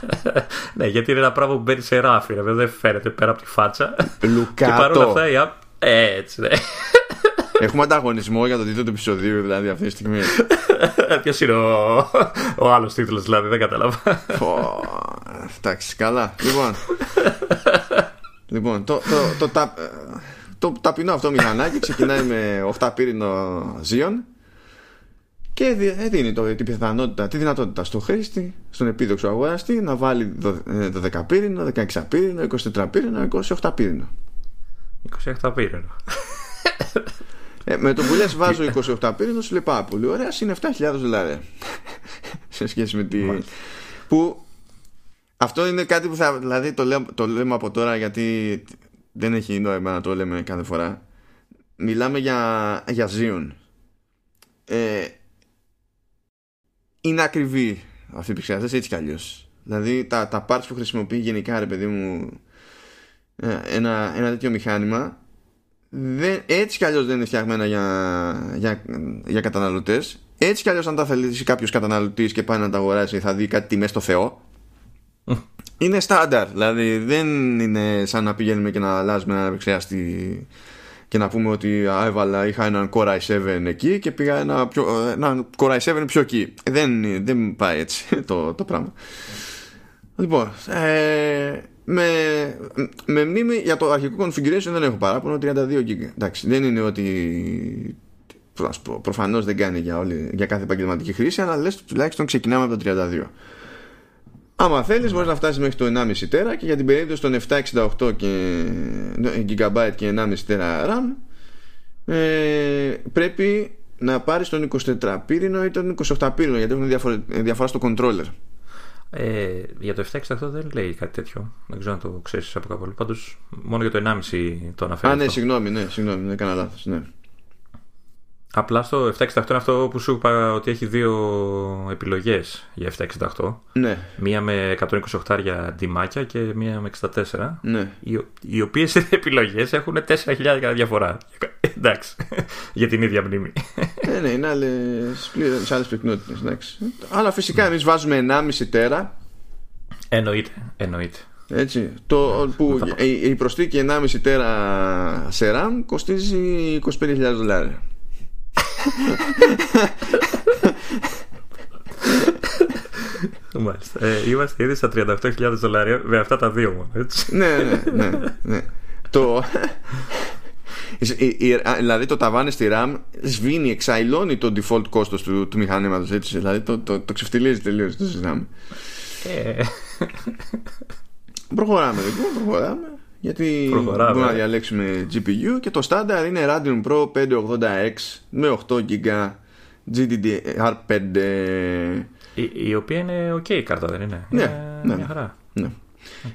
ναι, γιατί είναι ένα πράγμα που μπαίνει σε ράφι, δεν φαίνεται πέρα από τη φάτσα. Λουκάτο. Και παρόλα αυτά, η έτσι, ναι. Έχουμε ανταγωνισμό για το τίτλο του επεισοδίου, δηλαδή αυτή τη στιγμή. Ποιος είναι ο, ο άλλος τίτλος, δηλαδή, δεν κατάλαβα. Εντάξει, καλά. Λοιπόν, λοιπόν το, το, το, το, ταπεινό αυτό μηχανάκι ξεκινάει με 8 πύρινο ζύον και δίνει το, την πιθανότητα, τη δυνατότητα στο χρήστη, στον επίδοξο αγοραστή να βάλει 12 πύρινο, 16 πύρινο, 24 πύρινο, 28 πύρινο. 28 πύρινο. Ε, με το που λες βάζω 28 πύρινο σου λέει πάρα πολύ ωραία είναι 7.000 δολάρια. Σε σχέση με τη που αυτό είναι κάτι που θα δηλαδή το, λέω, το λέμε από τώρα γιατί δεν έχει νόημα να το λέμε κάθε φορά. Μιλάμε για, για Xeon ε, είναι ακριβή αυτή η επεξεργασία έτσι κι αλλιώς. Δηλαδή τα, τα parts που χρησιμοποιεί γενικά ρε παιδί μου ε, ένα, ένα τέτοιο μηχάνημα δεν, έτσι κι αλλιώς δεν είναι φτιαγμένα για, για, για καταναλωτές. Έτσι κι αλλιώς αν τα θελήσει κάποιος καταναλωτής και πάει να τα αγοράσει θα δει κάτι τιμές στο Θεό. Είναι στάνταρ δηλαδή δεν είναι σαν να πηγαίνουμε και να αλλάζουμε ένα επεξεργαστή και να πούμε ότι α, έβαλα, είχα έναν Core i7 εκεί και πήγα ένα, πιο, ένα Core i7 πιο εκεί. Δεν, δεν πάει έτσι το, το πράγμα. Λοιπόν ε, με, με μνήμη για το αρχικό configuration δεν έχω παράπονο 32 GB εντάξει δεν είναι ότι προφανώς δεν κάνει για, όλη, για κάθε επαγγελματική χρήση αλλά λες τουλάχιστον ξεκινάμε από το 32 Άμα θέλεις μπορείς να φτάσεις μέχρι το 1,5 τέρα και για την περίπτωση των 768 και GB και 1,5 τέρα RAM ε, πρέπει να πάρεις τον 24 πύρινο ή τον 28 πύρινο γιατί έχουν διαφορά, διαφορά στο controller ε, για το 768 δεν λέει κάτι τέτοιο. Δεν ξέρω αν το ξέρεις από κάπου. Πάντως μόνο για το 1,5 το αναφέρει. Α, ναι, συγγνώμη, ναι, συγγνώμη, δεν έκανα λάθος. Ναι. Απλά στο 768 είναι αυτό που σου είπα ότι έχει δύο επιλογές για 768. Ναι. Μία με 128 για ντυμάκια και μία με 64. Ναι. Οι, οι οποίες επιλογές έχουν 4.000 διαφορά. Εντάξει. για την ίδια μνήμη. ναι, ναι, είναι άλλες άλλες πυκνότητε. Αλλά φυσικά εμείς βάζουμε 1,5 τέρα. Εννοείται, εννοείται. Έτσι, το, που η, η προσθήκη 1,5 τέρα σε RAM κοστίζει 25.000 δολάρια. Μάλιστα. Ε, είμαστε ήδη στα 38.000 δολάρια με αυτά τα δύο μόνο, έτσι. ναι, ναι, ναι, ναι. το... δηλαδή το ταβάνι στη RAM σβήνει, εξαϊλώνει το default κόστος του, του μηχανήματος έτσι, δηλαδή το, το, το ξεφτιλίζει τελείως το συζητάμε ε. προχωράμε λοιπόν προχωράμε γιατί προχωράμε. μπορούμε να διαλέξουμε GPU και το στάνταρ είναι Radeon Pro 580X με 8 GB GDDR5 η, η οποία είναι ok η κάρτα δεν είναι; Ναι, είναι ναι, μια χαρά. ναι.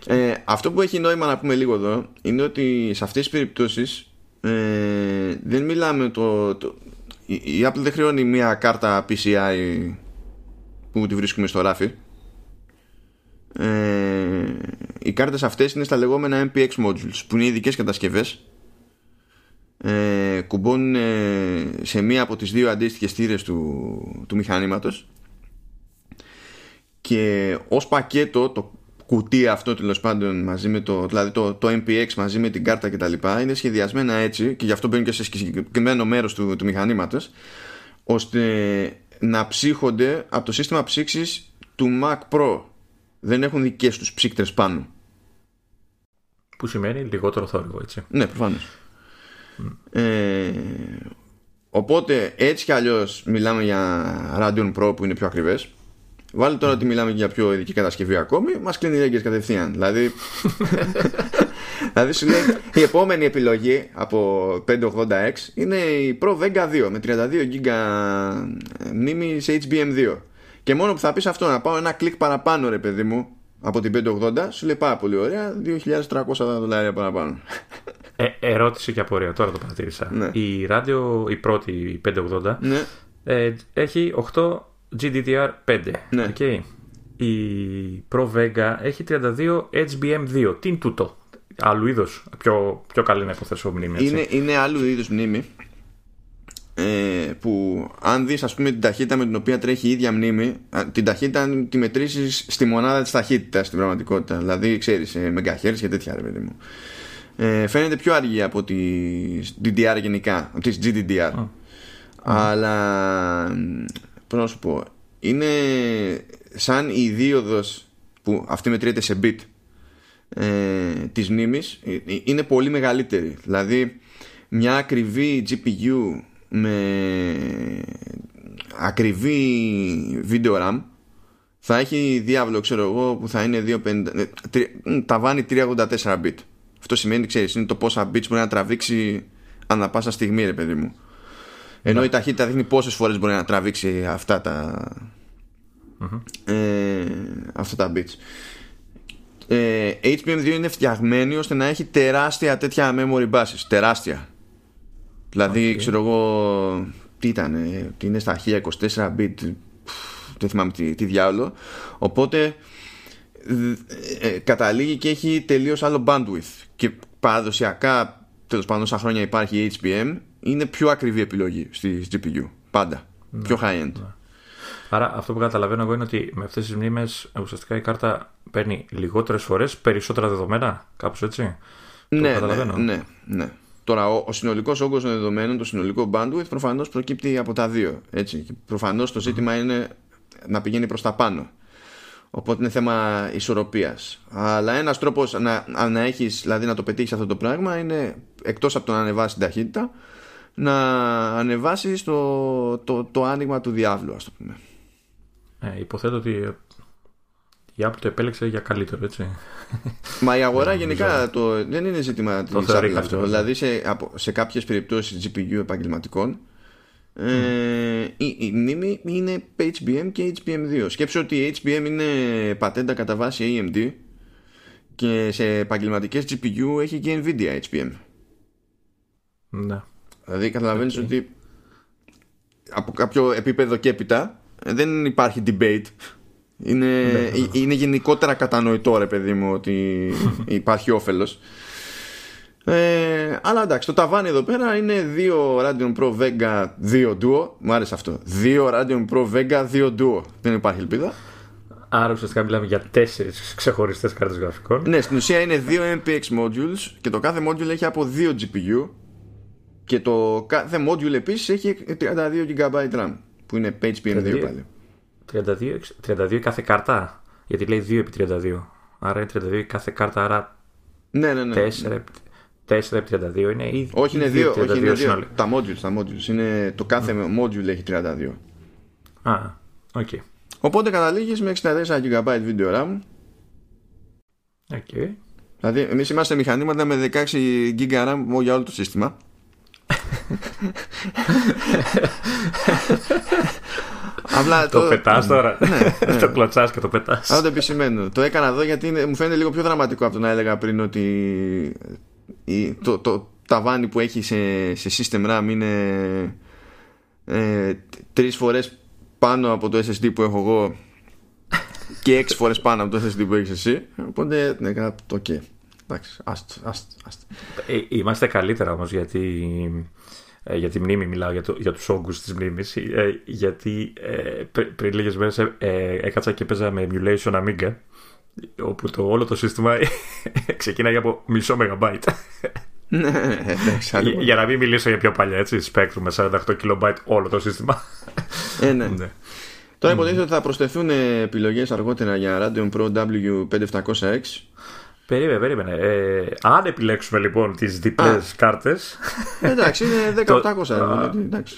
Ε, αυτό που έχει νόημα να πούμε λίγο εδώ είναι ότι σε αυτές τις περιπτώσεις ε, δεν μιλάμε το, το η, η Apple δεν χρεώνει μια κάρτα PCI που τη βρίσκουμε στο ράφι. Ε, οι κάρτες αυτές είναι στα λεγόμενα MPX modules που είναι ειδικές κατασκευές. Ε, κουμπώνουν σε μία από τις δύο αντίστοιχες στήρες του, του μηχανήματος. Και ως πακέτο το κουτί αυτό τέλος πάντων μαζί με το, δηλαδή το, το MPX μαζί με την κάρτα κτλ. είναι σχεδιασμένα έτσι και γι' αυτό μπαίνουν και σε συγκεκριμένο μέρος του, του μηχανήματος ώστε να ψύχονται από το σύστημα ψήξης του Mac Pro. Δεν έχουν δικές τους ψύκτρες πάνω. Που σημαίνει λιγότερο θόρυβο, έτσι. Ναι, προφανώς. Ε, οπότε έτσι κι αλλιώς μιλάμε για Radeon Pro που είναι πιο ακριβές Βάλει τώρα ότι μιλάμε για πιο ειδική κατασκευή ακόμη, μας κλείνει οι κατευθείαν. Δηλαδή, δηλαδή σου λέει η επόμενη επιλογή από 580X είναι η Pro Vega 2 με 32 GB μνήμη σε HBM2. Και μόνο που θα πεις αυτό να πάω ένα κλικ παραπάνω, ρε παιδί μου, από την 580, σου λέει πάρα πολύ ωραία, 2.300 δολάρια παραπάνω. Ε, ερώτηση και απορία, τώρα το παρατήρησα. Ναι. Η ράδιο, η πρώτη, η 580, ναι. ε, έχει 8 GDDR5. Ναι. Okay. Η Pro Vega έχει 32 HBM2. Τι είναι τούτο; Άλλου είδους. Πιο, πιο καλή να υποθέσω μνήμη. Έτσι. Είναι, είναι άλλου είδους μνήμη. Ε, που αν δεις ας πούμε την ταχύτητα με την οποία τρέχει η ίδια μνήμη την ταχύτητα αν τη μετρήσεις στη μονάδα της ταχύτητας στην πραγματικότητα δηλαδή ξέρεις ε, MHz και τέτοια ρε παιδί μου ε, φαίνεται πιο αργή από τη DDR γενικά από τη GDDR αλλά πώς να σου πω είναι σαν η ιδίωδος που αυτή μετριέται σε bit ε, της μνήμης ε, ε, είναι πολύ μεγαλύτερη. Δηλαδή μια ακριβή GPU με ακριβή βίντεο RAM θα έχει διάβλο ξέρω εγώ που θα είναι 250, τα βάνει 384 bit αυτό σημαίνει ξέρεις είναι το πόσα bits μπορεί να τραβήξει ανά πάσα στιγμή ρε παιδί μου ενώ ναι. η ταχύτητα δείχνει πόσες φορές μπορεί να τραβήξει αυτά τα. Ε, αυτά τα bits. Ε, HBM2 είναι φτιαγμένη ώστε να έχει τεράστια τέτοια memory buses. Τεράστια. Δηλαδή, ξέρω εγώ, τι ήταν, τι είναι στα 1024 bit, δεν θυμάμαι τι, τι διάολο. Οπότε ε, καταλήγει και έχει τελείως άλλο bandwidth. Και παραδοσιακά, τέλος πάντων, όσα χρόνια υπάρχει HBM, είναι πιο ακριβή επιλογή στη GPU. Πάντα. Ναι, πιο high-end. Ναι. Άρα αυτό που καταλαβαίνω εγώ είναι ότι με αυτές τις μνήμες ουσιαστικά η κάρτα παίρνει λιγότερες φορές περισσότερα δεδομένα, κάπως έτσι. Ναι, ναι, ναι, ναι. Τώρα ο, ο συνολικός όγκος των δεδομένων, το συνολικό bandwidth προφανώς προκύπτει από τα δύο. Έτσι. προφανώς το ζήτημα είναι να πηγαίνει προς τα πάνω. Οπότε είναι θέμα ισορροπίας. Αλλά ένας τρόπος να, να έχεις, δηλαδή να το πετύχεις αυτό το πράγμα είναι εκτός από το να ανεβάσεις την ταχύτητα να ανεβάσει το, το, το άνοιγμα του διάβλου, ας το πούμε. Ε, υποθέτω ότι η Apple το επέλεξε για καλύτερο, έτσι. Μα η αγορά γενικά το, δεν είναι ζήτημα της Apple αυτό. Ναι. Δηλαδή σε, σε κάποιες περιπτώσεις GPU επαγγελματικών ε, η, η μνήμη είναι HBM και HBM2. Σκέψω ότι η HBM είναι πατέντα κατά βάση AMD και σε επαγγελματικές GPU έχει και Nvidia HBM. Ναι. Δηλαδή καταλαβαίνεις ότι από κάποιο επίπεδο και έπειτα δεν υπάρχει debate. Είναι, ναι, ναι. είναι γενικότερα κατανοητό ρε παιδί μου ότι υπάρχει όφελος. Ε, αλλά εντάξει, το ταβάνι εδώ πέρα είναι δύο Radeon Pro Vega 2 Duo. Μου άρεσε αυτό. Δύο Radeon Pro Vega 2 Duo. Δεν υπάρχει ελπίδα. Άρα ουσιαστικά μιλάμε για τέσσερις ξεχωριστές κάρτες γραφικών. Ναι, στην ουσία είναι δύο MPX modules και το κάθε module έχει από δύο GPU. Και το κάθε module επίσης έχει 32 GB RAM. Που είναι HBM2 πάλι. 32, 32 κάθε κάρτα. Γιατί λέει 2 επί 32. Άρα είναι 32 κάθε κάρτα. Άρα ναι, ναι, ναι. 4, 4 επί 32 είναι ήδη. Όχι, είναι 2. Όχι, είναι δύο. Τα modules, τα modules. Είναι, το κάθε mm. module έχει 32. Α, ok. Okay. Οπότε καταλήγεις με 64 GB video RAM. Okay. Δηλαδή, εμείς είμαστε μηχανήματα με 16 GB RAM για όλο το σύστημα. Απλά το, το πετάς τώρα. Ναι, ναι. το κλωτσάς και το πετάς. Αυτό το επισημαίνω. Το έκανα εδώ γιατί μου φαίνεται λίγο πιο δραματικό από το να έλεγα πριν ότι το, το ταβάνι που έχει σε, σε system RAM είναι ε, τρεις φορές πάνω από το SSD που έχω εγώ και έξι φορές πάνω από το SSD που έχεις εσύ. Οπότε ναι, το OK. Εντάξει, άστο, άστο, άστο. Ε, είμαστε καλύτερα όμως γιατί ε, για τη μνήμη μιλάω, για, το, για τους όγκους της μνήμης ε, γιατί ε, πριν λίγες μέρες ε, έκατσα και παίζα με emulation Amiga όπου το, όλο το σύστημα ξεκίναγε από μισό μεγαμπάιτ ναι, για, για να μην μιλήσω για πιο παλιά έτσι Spectrum με 48 kilobyte όλο το σύστημα ε, ναι. ναι. Τώρα υποτίθεται ότι θα προσθεθούν επιλογές αργότερα για Radeon Pro W5700X Περίμενε, περίμενε. Ε, αν επιλέξουμε λοιπόν τις διπλές κάρτες. Εντάξει, είναι 1800. εντάξει.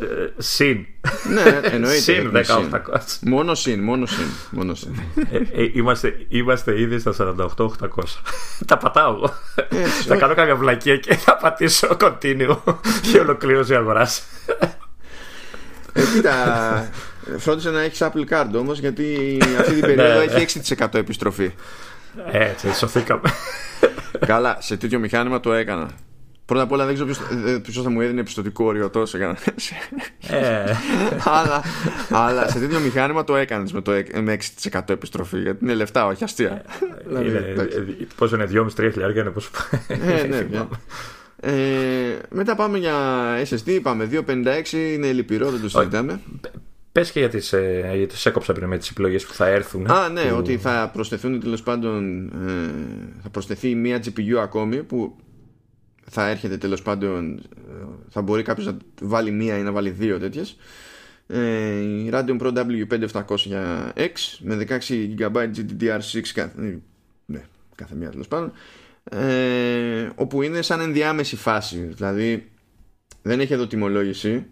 Ε, συν. Ναι, εννοείται. Συν 1800. Μόνο συν, μόνο συν. Μόνο συν. Ε, ε, είμαστε, είμαστε ήδη στα 48-800. Τα πατάω εγώ. Θα κάνω κάποια βλακία και θα πατήσω continue και ολοκλήρωση αγοράς. Ε, κοίτα, φρόντισε να έχεις Apple Card όμως, γιατί αυτή την περίοδο ναι, έχει 6% ναι. επιστροφή. Έτσι, σωθήκαμε. Καλά, σε τέτοιο μηχάνημα το έκανα. Πρώτα απ' όλα δεν ξέρω ποιος θα μου έδινε επιστοτικό όριο τόσο για να. Ε. αλλά, αλλά σε τέτοιο μηχάνημα το έκανες με, το, με 6% επιστροφή. Γιατί είναι λεφτά, όχι αστεία. Δηλαδή, πόσο είναι, 2,5-3 χιλιάρια είναι πόσο. Ε, ναι, ε, μετά πάμε για SSD, είπαμε 256 είναι λυπηρό, δεν το συζητάμε. Πες και για τις ε, για τις έκοψα πριν με τις επιλογές που θα έρθουν. Α, ναι, ότι θα προσθεθούν τέλος πάντων. Ε, θα προσθεθεί μία GPU ακόμη που θα έρχεται τέλος πάντων. Ε, θα μπορεί κάποιος να βάλει μία ή να βάλει δύο τέτοιες. Ε, η Radeon Pro W5700X με 16 GB GDDR6 κάθε, ναι, κάθε μία τέλος πάντων. Ε, όπου είναι σαν ενδιάμεση φάση. Δηλαδή δεν έχει εδώ τιμολόγηση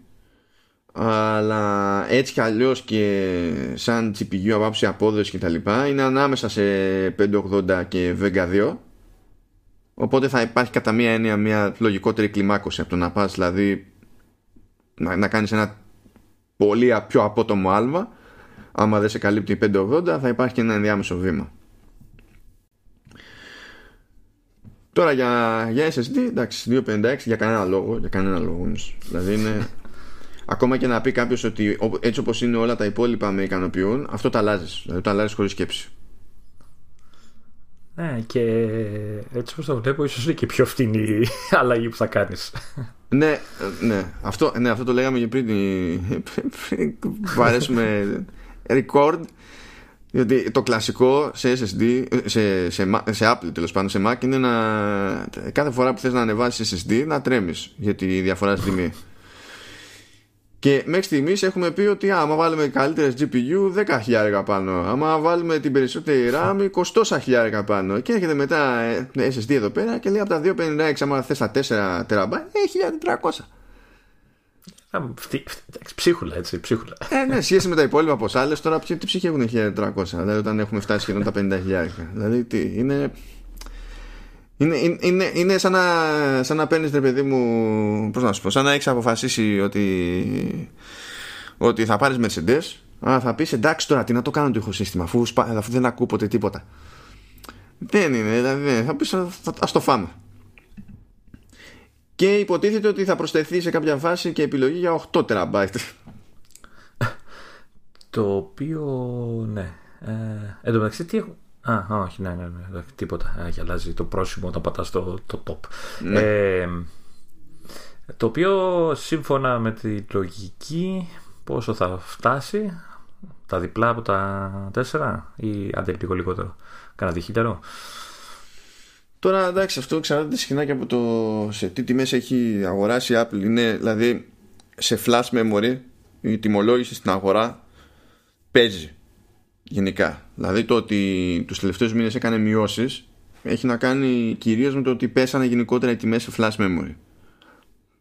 αλλά έτσι κι αλλιώς και σαν CPU από άψη απόδοση και τα λοιπά είναι ανάμεσα σε 580 και Vega 2 οπότε θα υπάρχει κατά μία έννοια μια λογικότερη κλιμάκωση από το να πας δηλαδή να, να κάνεις ένα πολύ πιο απότομο άλμα. Άμα δεν σε καλύπτει 580 θα υπάρχει και ένα ενδιάμεσο βήμα. Τώρα για, για SSD, εντάξει, 256 για κανένα λόγο, για κανένα λόγο Δηλαδή είναι Ακόμα και να πει κάποιος ότι έτσι όπως είναι όλα τα υπόλοιπα με ικανοποιούν, αυτό το αλλάζεις. Δηλαδή το αλλάζεις χωρίς σκέψη. Ναι, και έτσι όπως το βλέπω, ίσως είναι και πιο φτηνή η αλλαγή που θα κάνεις. ναι, ναι. Αυτό, ναι, αυτό το λέγαμε και πριν. πριν βαρέσουμε record. Διότι το κλασικό σε SSD, σε, σε, σε Apple τέλος πάντων, σε Mac είναι να κάθε φορά που θες να ανεβάσεις SSD να τρέμεις για τη διαφορά στη τιμή. Και μέχρι στιγμής έχουμε πει ότι άμα βάλουμε καλύτερες GPU 10.000 πάνω. Άμα βάλουμε την περισσότερη RAM 20.000 πάνω. Και έρχεται μετά ε, SSD εδώ πέρα και λέει από τα 256 άμα θες τα 4 TB έχει 1400. Ψίχουλα, έτσι, ψίχουλα. Ε, ναι, σχέση με τα υπόλοιπα ποσά, λες τώρα τι ψυχή έχουν 1300, δηλαδή όταν έχουμε φτάσει σχεδόν τα 50.000. Δηλαδή τι, είναι είναι, είναι, είναι σαν να, σαν να παίρνεις ρε παιδί μου, πώς να σου πω, σαν να έχεις αποφασίσει ότι, ότι θα πάρεις Mercedes. Α, θα πεις εντάξει τώρα τι να το κάνω το ηχοσύστημα, αφού, αφού δεν ακούω ποτέ τίποτα. Δεν είναι, δηλαδή θα πεις ας το φάμε. Και υποτίθεται ότι θα προσθεθεί σε κάποια φάση και επιλογή για 8 TB. Το οποίο, ναι. Ε, εν τω μεταξύ, τι, Α, όχι, ναι, ναι, ναι τίποτα. Έχει αλλάζει το πρόσημο όταν πατάς το, το top. Ναι. Ε, το οποίο σύμφωνα με τη λογική πόσο θα φτάσει τα διπλά από τα τέσσερα ή άντε λίγο λιγότερο. Κάνα διχύτερο. Τώρα εντάξει αυτό εξαρτάται συχνά και από το σε τι τιμές έχει αγοράσει η Apple. Είναι δηλαδή σε flash memory η τιμολόγηση στην αγορά παίζει γενικά. Δηλαδή το ότι τους τελευταίους μήνες έκανε μειώσεις έχει να κάνει κυρίως με το ότι πέσανε γενικότερα οι τιμές σε flash memory.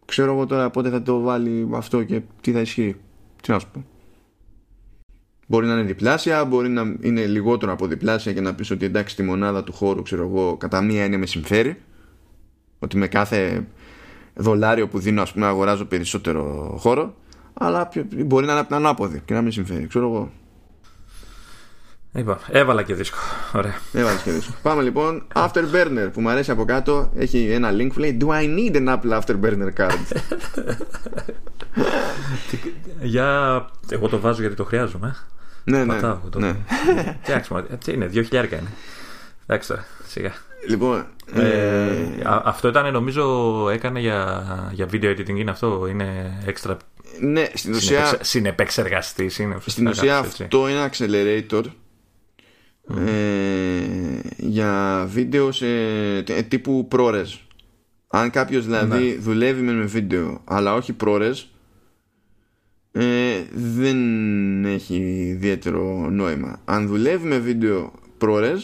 Ξέρω εγώ τώρα πότε θα το βάλει αυτό και τι θα ισχύει. Τι να σου πω. Μπορεί να είναι διπλάσια, μπορεί να είναι λιγότερο από διπλάσια και να πεις ότι εντάξει τη μονάδα του χώρου ξέρω εγώ κατά μία έννοια με συμφέρει ότι με κάθε δολάριο που δίνω ας πούμε αγοράζω περισσότερο χώρο αλλά μπορεί να είναι ανάποδη και να μην συμφέρει ξέρω εγώ Είπα, έβαλα και δίσκο. Ωραία. Έβαλα και δίσκο. Πάμε λοιπόν. Afterburner που μου αρέσει από κάτω. Έχει ένα link που λέει Do I need an Apple Afterburner card? Για. Εγώ το βάζω γιατί το χρειάζομαι. Ναι, ναι. Πατάω, το... ναι. Τι είναι, δύο χιλιάρικα είναι. Εντάξει τώρα, σιγά. Λοιπόν, ε, αυτό ήταν νομίζω έκανε για, για video editing είναι αυτό, είναι έξτρα ναι, στην ουσία συνεπεξεργαστής είναι Στην ουσία αυτό είναι accelerator ε, για βίντεο σε, τύπου ProRes. Αν κάποιος δηλαδή ναι. δουλεύει με βίντεο αλλά όχι ProRes ε, δεν έχει ιδιαίτερο νόημα. Αν δουλεύει με βίντεο ProRes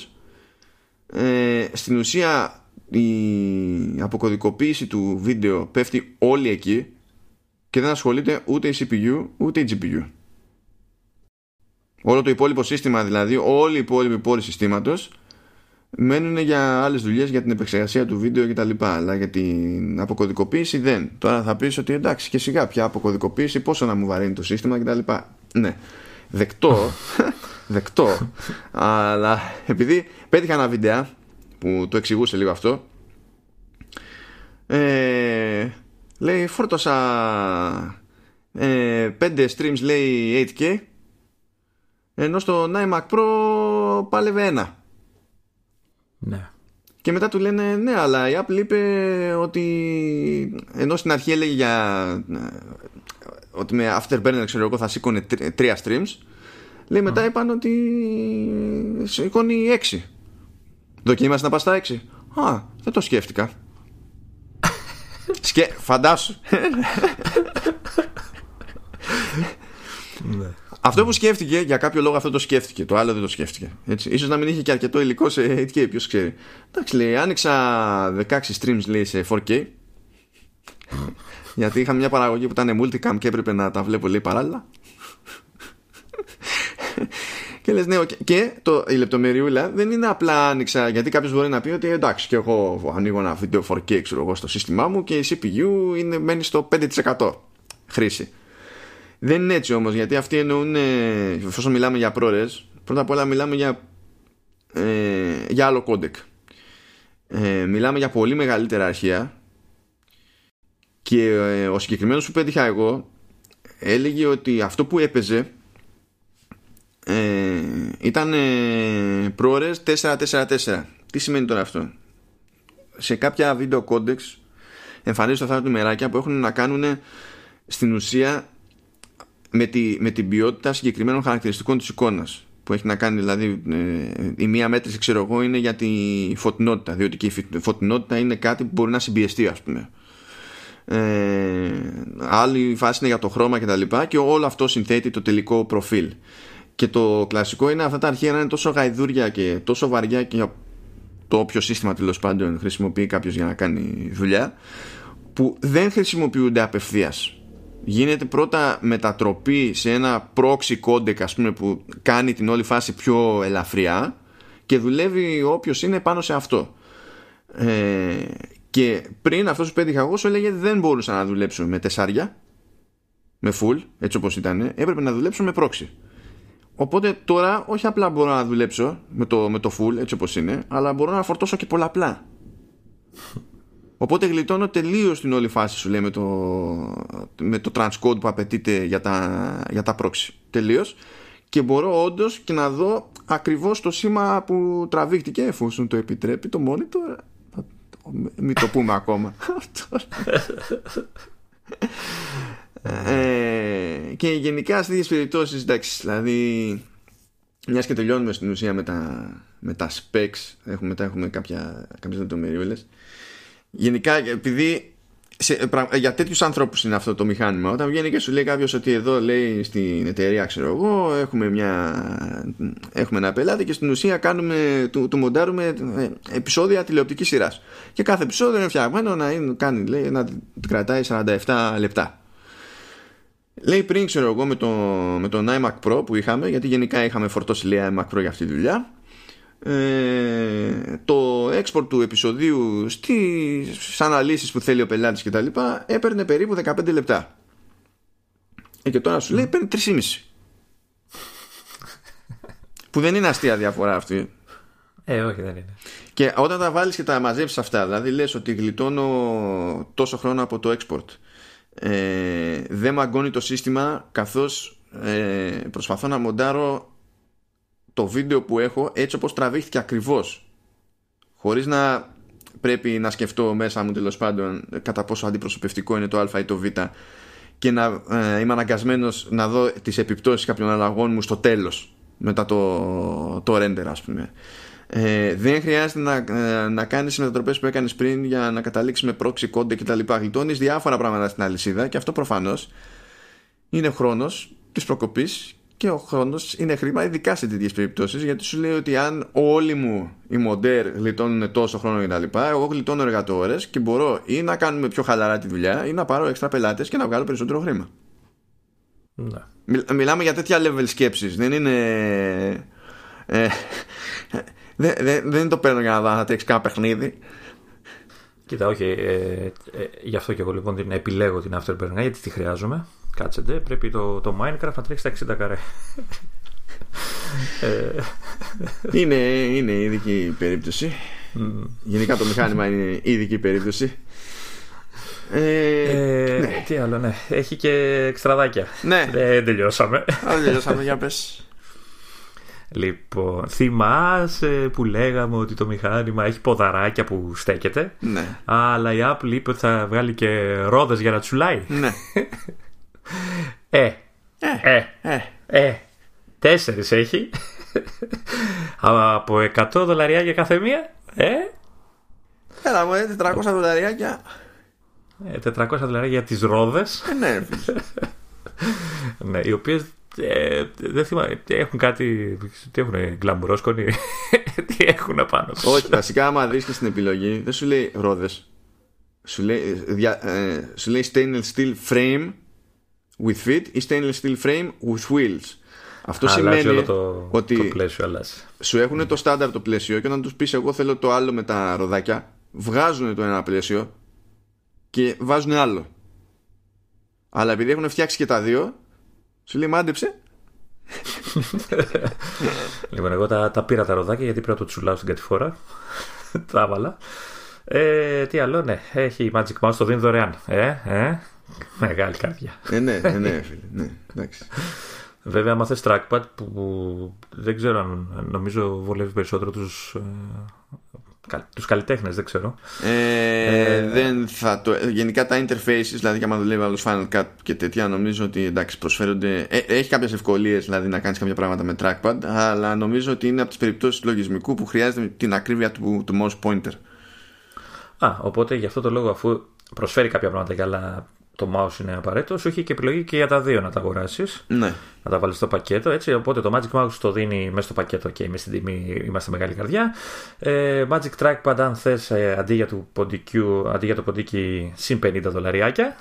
ε, στην ουσία η αποκωδικοποίηση του βίντεο πέφτει όλη εκεί και δεν ασχολείται ούτε η CPU ούτε η GPU. Όλο το υπόλοιπο σύστημα δηλαδή, όλοι οι υπόλοιποι πόροι συστήματος μένουν για άλλες δουλειές, για την επεξεργασία του βίντεο κτλ. Αλλά για την αποκωδικοποίηση δεν. Τώρα θα πεις ότι εντάξει και σιγά πια αποκωδικοποίηση, πόσο να μου βαρύνει το σύστημα κτλ. Ναι, δεκτό, δεκτό. αλλά επειδή πέτυχα ένα βίντεο που το εξηγούσε λίγο αυτό. Ε, λέει φόρτωσα ε, 5 streams λέει 8K ενώ στο iMac Pro πάλευε ένα. Ναι. Και μετά του λένε ναι αλλά η Apple είπε ότι ενώ στην αρχή έλεγε για ότι με Afterburner ξέρω εγώ θα σήκωνε τρία streams λέει μετά είπαν ότι σήκωνει έξι δοκίμασε να πας στα έξι α δεν το σκέφτηκα Σκε... φαντάσου ναι. Αυτό που σκέφτηκε, για κάποιο λόγο αυτό το σκέφτηκε. Το άλλο δεν το σκέφτηκε. Έτσι. Ίσως να μην είχε και αρκετό υλικό σε 8K, ποιος ξέρει. Εντάξει, λέει, άνοιξα 16 streams λέει, σε 4K. γιατί είχα μια παραγωγή που ήταν multicam και έπρεπε να τα βλέπω λέει παράλληλα. και λες ναι, και το, η λεπτομεριούλα δεν είναι απλά άνοιξα, γιατί κάποιος μπορεί να πει ότι εντάξει, και εγώ ανοίγω ένα βίντεο 4K ξέρω εγώ, στο σύστημά μου και η CPU είναι, μένει στο 5% χρήση. Δεν είναι έτσι όμως γιατί αυτοί εννοούν εφόσον μιλάμε για ProRes πρώτα απ' όλα μιλάμε για, ε, για άλλο codec. Ε, μιλάμε για πολύ μεγαλύτερα αρχεία και ε, ο συγκεκριμένος που πέτυχα εγώ έλεγε ότι αυτό που έπαιζε ε, ήταν ε, ProRes 444 τι σημαίνει τώρα αυτό; Σε κάποια βίντεο codecs εμφανίζονται αυτά τα νουμεράκια που έχουν να κάνουν στην ουσία με, τη, με την ποιότητα συγκεκριμένων χαρακτηριστικών της εικόνας που έχει να κάνει δηλαδή ε, η μία μέτρηση ξέρω εγώ είναι για τη φωτεινότητα διότι και η φωτεινότητα είναι κάτι που μπορεί να συμπιεστεί ας πούμε. Ε, άλλη φάση είναι για το χρώμα και τα λοιπά και όλο αυτό συνθέτει το τελικό προφίλ. Και το κλασικό είναι αυτά τα αρχεία να είναι τόσο γαϊδούρια και τόσο βαριά και το όποιο σύστημα τέλος πάντων χρησιμοποιεί κάποιος για να κάνει δουλειά που δεν χρησιμοποιούνται απευθείας γίνεται πρώτα μετατροπή σε ένα proxy codec ας πούμε που κάνει την όλη φάση πιο ελαφριά και δουλεύει όποιος είναι πάνω σε αυτό. Ε, και πριν αυτός που πέτυχα εγώ σου έλεγε δεν μπορούσα να δουλέψω με τεσσάρια με full έτσι όπως ήταν έπρεπε να δουλέψω με proxy. Οπότε τώρα όχι απλά μπορώ να δουλέψω με το, με το full έτσι όπως είναι αλλά μπορώ να φορτώσω και πολλαπλά Οπότε γλιτώνω τελείως την όλη φάση σου λέει με το, με το transcode που απαιτείται για τα, για τα proxy. Τελείως. Και μπορώ όντως και να δω ακριβώς το σήμα που τραβήχτηκε εφόσον το επιτρέπει το monitor μην το πούμε ακόμα ε, και γενικά σε τέτοιες περιπτώσεις εντάξει δηλαδή μιας και τελειώνουμε στην ουσία με τα, με τα specs έχουμε, μετά έχουμε κάποια, κάποιες λεπτομεριούλες γενικά επειδή σε, για τέτοιους ανθρώπους είναι αυτό το μηχάνημα. Όταν βγαίνει και σου λέει κάποιος ότι εδώ λέει στην εταιρεία, ξέρω εγώ, έχουμε, μια, έχουμε ένα πελάτη και στην ουσία κάνουμε, του, του μοντάρουμε ε, επεισόδια τηλεοπτικής σειράς. Και κάθε επεισόδιο είναι φτιαγμένο να, είναι, κάνει, λέει, να κρατάει 47 λεπτά. Λέει πριν, ξέρω εγώ, με, το, με τον iMac Pro που είχαμε, γιατί γενικά είχαμε φορτώσει λέει iMac Pro για αυτή τη δουλειά ε, το export του επεισοδίου στις αναλύσεις που θέλει ο πελάτης και τα λοιπά έπαιρνε περίπου 15 λεπτά. Ε, και τώρα σου λέει παίρνει 3,5 που δεν είναι αστεία διαφορά αυτή. Ε, όχι, δεν είναι. Και όταν τα βάλεις και τα μαζέψεις αυτά, δηλαδή λες ότι γλιτώνω τόσο χρόνο από το export, ε, δεν μαγκώνει το σύστημα καθώς ε, προσπαθώ να μοντάρω το βίντεο που έχω έτσι όπως τραβήχθηκε ακριβώς. Χωρίς να πρέπει να σκεφτώ μέσα μου τέλος πάντων κατά πόσο αντιπροσωπευτικό είναι το α ή το β και να ε, είμαι αναγκασμένος να δω τις επιπτώσεις κάποιων αλλαγών μου στο τέλος μετά το, το render ας πούμε. Ε, δεν χρειάζεται να, ε, να κάνεις μετατροπές που έκανες πριν για να καταλήξεις με proxy code και τα λοιπά. Γλιτώνεις διάφορα πράγματα στην αλυσίδα και αυτό προφανώς είναι χρόνος της προκοπής και ο χρόνος είναι χρήμα, ειδικά σε τέτοιες περιπτώσεις, γιατί σου λέει ότι αν όλοι μου οι μοντέρ γλιτώνουν τόσο χρόνο κτλ., εγώ γλιτώνω εργατόρες και μπορώ ή να κάνουμε πιο χαλαρά τη δουλειά ή να πάρω έξτρα πελάτες και να βγάλω περισσότερο χρήμα. Ναι. μιλάμε για τέτοια level σκέψης. Δεν είναι. Ε, δεν, δεν, δεν το παίρνω για να δω να τρέξει κανένα παιχνίδι. Κοίτα, όχι. Ε, ε, γι' αυτό και εγώ λοιπόν την επιλέγω την Afterburner γιατί τη χρειάζομαι. Κάτσετε, πρέπει το, το Minecraft να τρέχει στα 60 καρέ. Ε, είναι, είναι ειδική περίπτωση. Γενικά το μηχάνημα είναι ειδική περίπτωση. Ε, ε, ναι. Τι άλλο, ναι. Έχει και εξτραδάκια. Ναι. Δεν τελειώσαμε. Δεν τελειώσαμε, για πες. Λοιπόν, θυμάσαι που λέγαμε ότι το μηχάνημα έχει ποδαράκια που στέκεται. Ναι. Αλλά η Apple είπε ότι θα βγάλει και ρόδες για να τσουλάει; Ναι. Ε, ε, ε, ε, τέσσερις έχει. Από 100 δολαριά για κάθε μία. Ε. Έλα μου, 400 δολαριάκια. Ε, 400 δολαριά για τις ρόδες. Ε, ναι, ναι, οι οποίες ε, δεν θυμάμαι, έχουν κάτι. Τι έχουν, γκλαμπουρόσκονοι. τι έχουν απάνω τους. Όχι, βασικά, άμα δεις και στην επιλογή, δεν σου λέει ρόδες. Σου λέει, ε, σου λέει stainless steel frame with fit ή stainless steel frame with wheels. Αυτό σημαίνει όλο το, ότι το πλαίσιο αλλάζει. σου έχουν το στάνταρ το πλαίσιο και όταν τους πεις εγώ θέλω το άλλο με τα ροδάκια βγάζουν το ένα πλαίσιο και βάζουν άλλο. Αλλά επειδή έχουν φτιάξει και τα δύο σου λέει μάντεψε λοιπόν, εγώ τα, τα πήρα τα ροδάκια γιατί πήρα το τσουλάω στην κατηφόρα. τα έβαλα. Ε, τι άλλο, ναι. Έχει Magic Mouse, το δίνει δωρεάν. Ε, ε, Μεγάλη καρδιά. Ε, ναι, ε, ναι, φίλε. Ναι, εντάξει. Βέβαια, άμα θες trackpad που δεν ξέρω αν νομίζω βολεύει περισσότερο τους, ε, τους καλλιτέχνες, δεν ξέρω. Ε, ε, δεν θα το, γενικά τα interfaces, δηλαδή και άμα δουλεύει άλλος Final Cut και τέτοια, νομίζω ότι εντάξει προσφέρονται, ε, έχει κάποιες ευκολίες δηλαδή να κάνεις κάποια πράγματα με trackpad, αλλά νομίζω ότι είναι από τις περιπτώσεις του λογισμικού που χρειάζεται την ακρίβεια του, του mouse pointer. Α, οπότε γι' αυτό το λόγο αφού προσφέρει κάποια πράγματα και άλλα το mouse είναι απαραίτητος, σου έχει και επιλογή και για τα δύο να τα αγοράσεις. Ναι. Να τα βάλεις στο πακέτο. Έτσι, οπότε το Magic Mouse το δίνει μέσα στο πακέτο και είμαι στην τιμή, είμαστε μεγάλη καρδιά. Ε, Magic Trackpad, αν θες, ε, αντί, για το αντί για το ποντίκι, συν 50 δολαριάκια.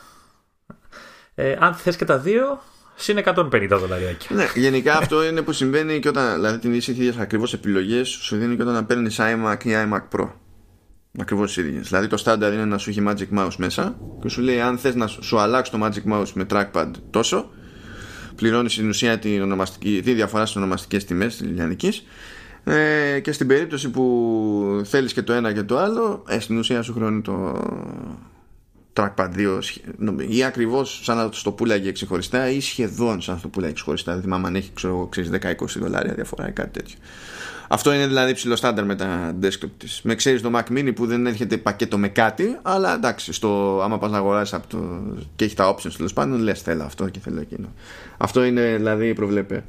Ε, αν θες και τα δύο, συν 150 δολαριάκια. Ναι, γενικά αυτό είναι που συμβαίνει και όταν, δηλαδή την ίδια ακριβώς επιλογές σου δίνει και όταν παίρνεις iMac ή iMac Pro. Ακριβώς τις ίδιες. Δηλαδή το στάνταρ είναι να σου έχει Magic Mouse μέσα και σου λέει αν θες να σου αλλάξει το Magic Mouse με trackpad τόσο, πληρώνεις στην ουσία την ονομαστική, τη διαφορά στις ονομαστικές τιμές της λιανικής. Ε, και στην περίπτωση που θέλεις και το ένα και το άλλο ε, στην ουσία σου χρώνει το, trackpad 2 ή ακριβώς σαν να το πουλάγε ξεχωριστά ή σχεδόν σαν να το πουλάγε ξεχωριστά δεν θυμάμαι αν έχει ξέρω, 10-20 δολάρια διαφορά ή κάτι τέτοιο αυτό είναι δηλαδή ψηλό στάνταρ με τα desktop της. Με ξέρεις το Mac Mini που δεν έρχεται πακέτο με κάτι αλλά εντάξει στο, άμα πας να αγοράσεις από το, και έχει τα options τέλος πάντων λες θέλω αυτό και θέλω εκείνο. Αυτό είναι δηλαδή προβλέπε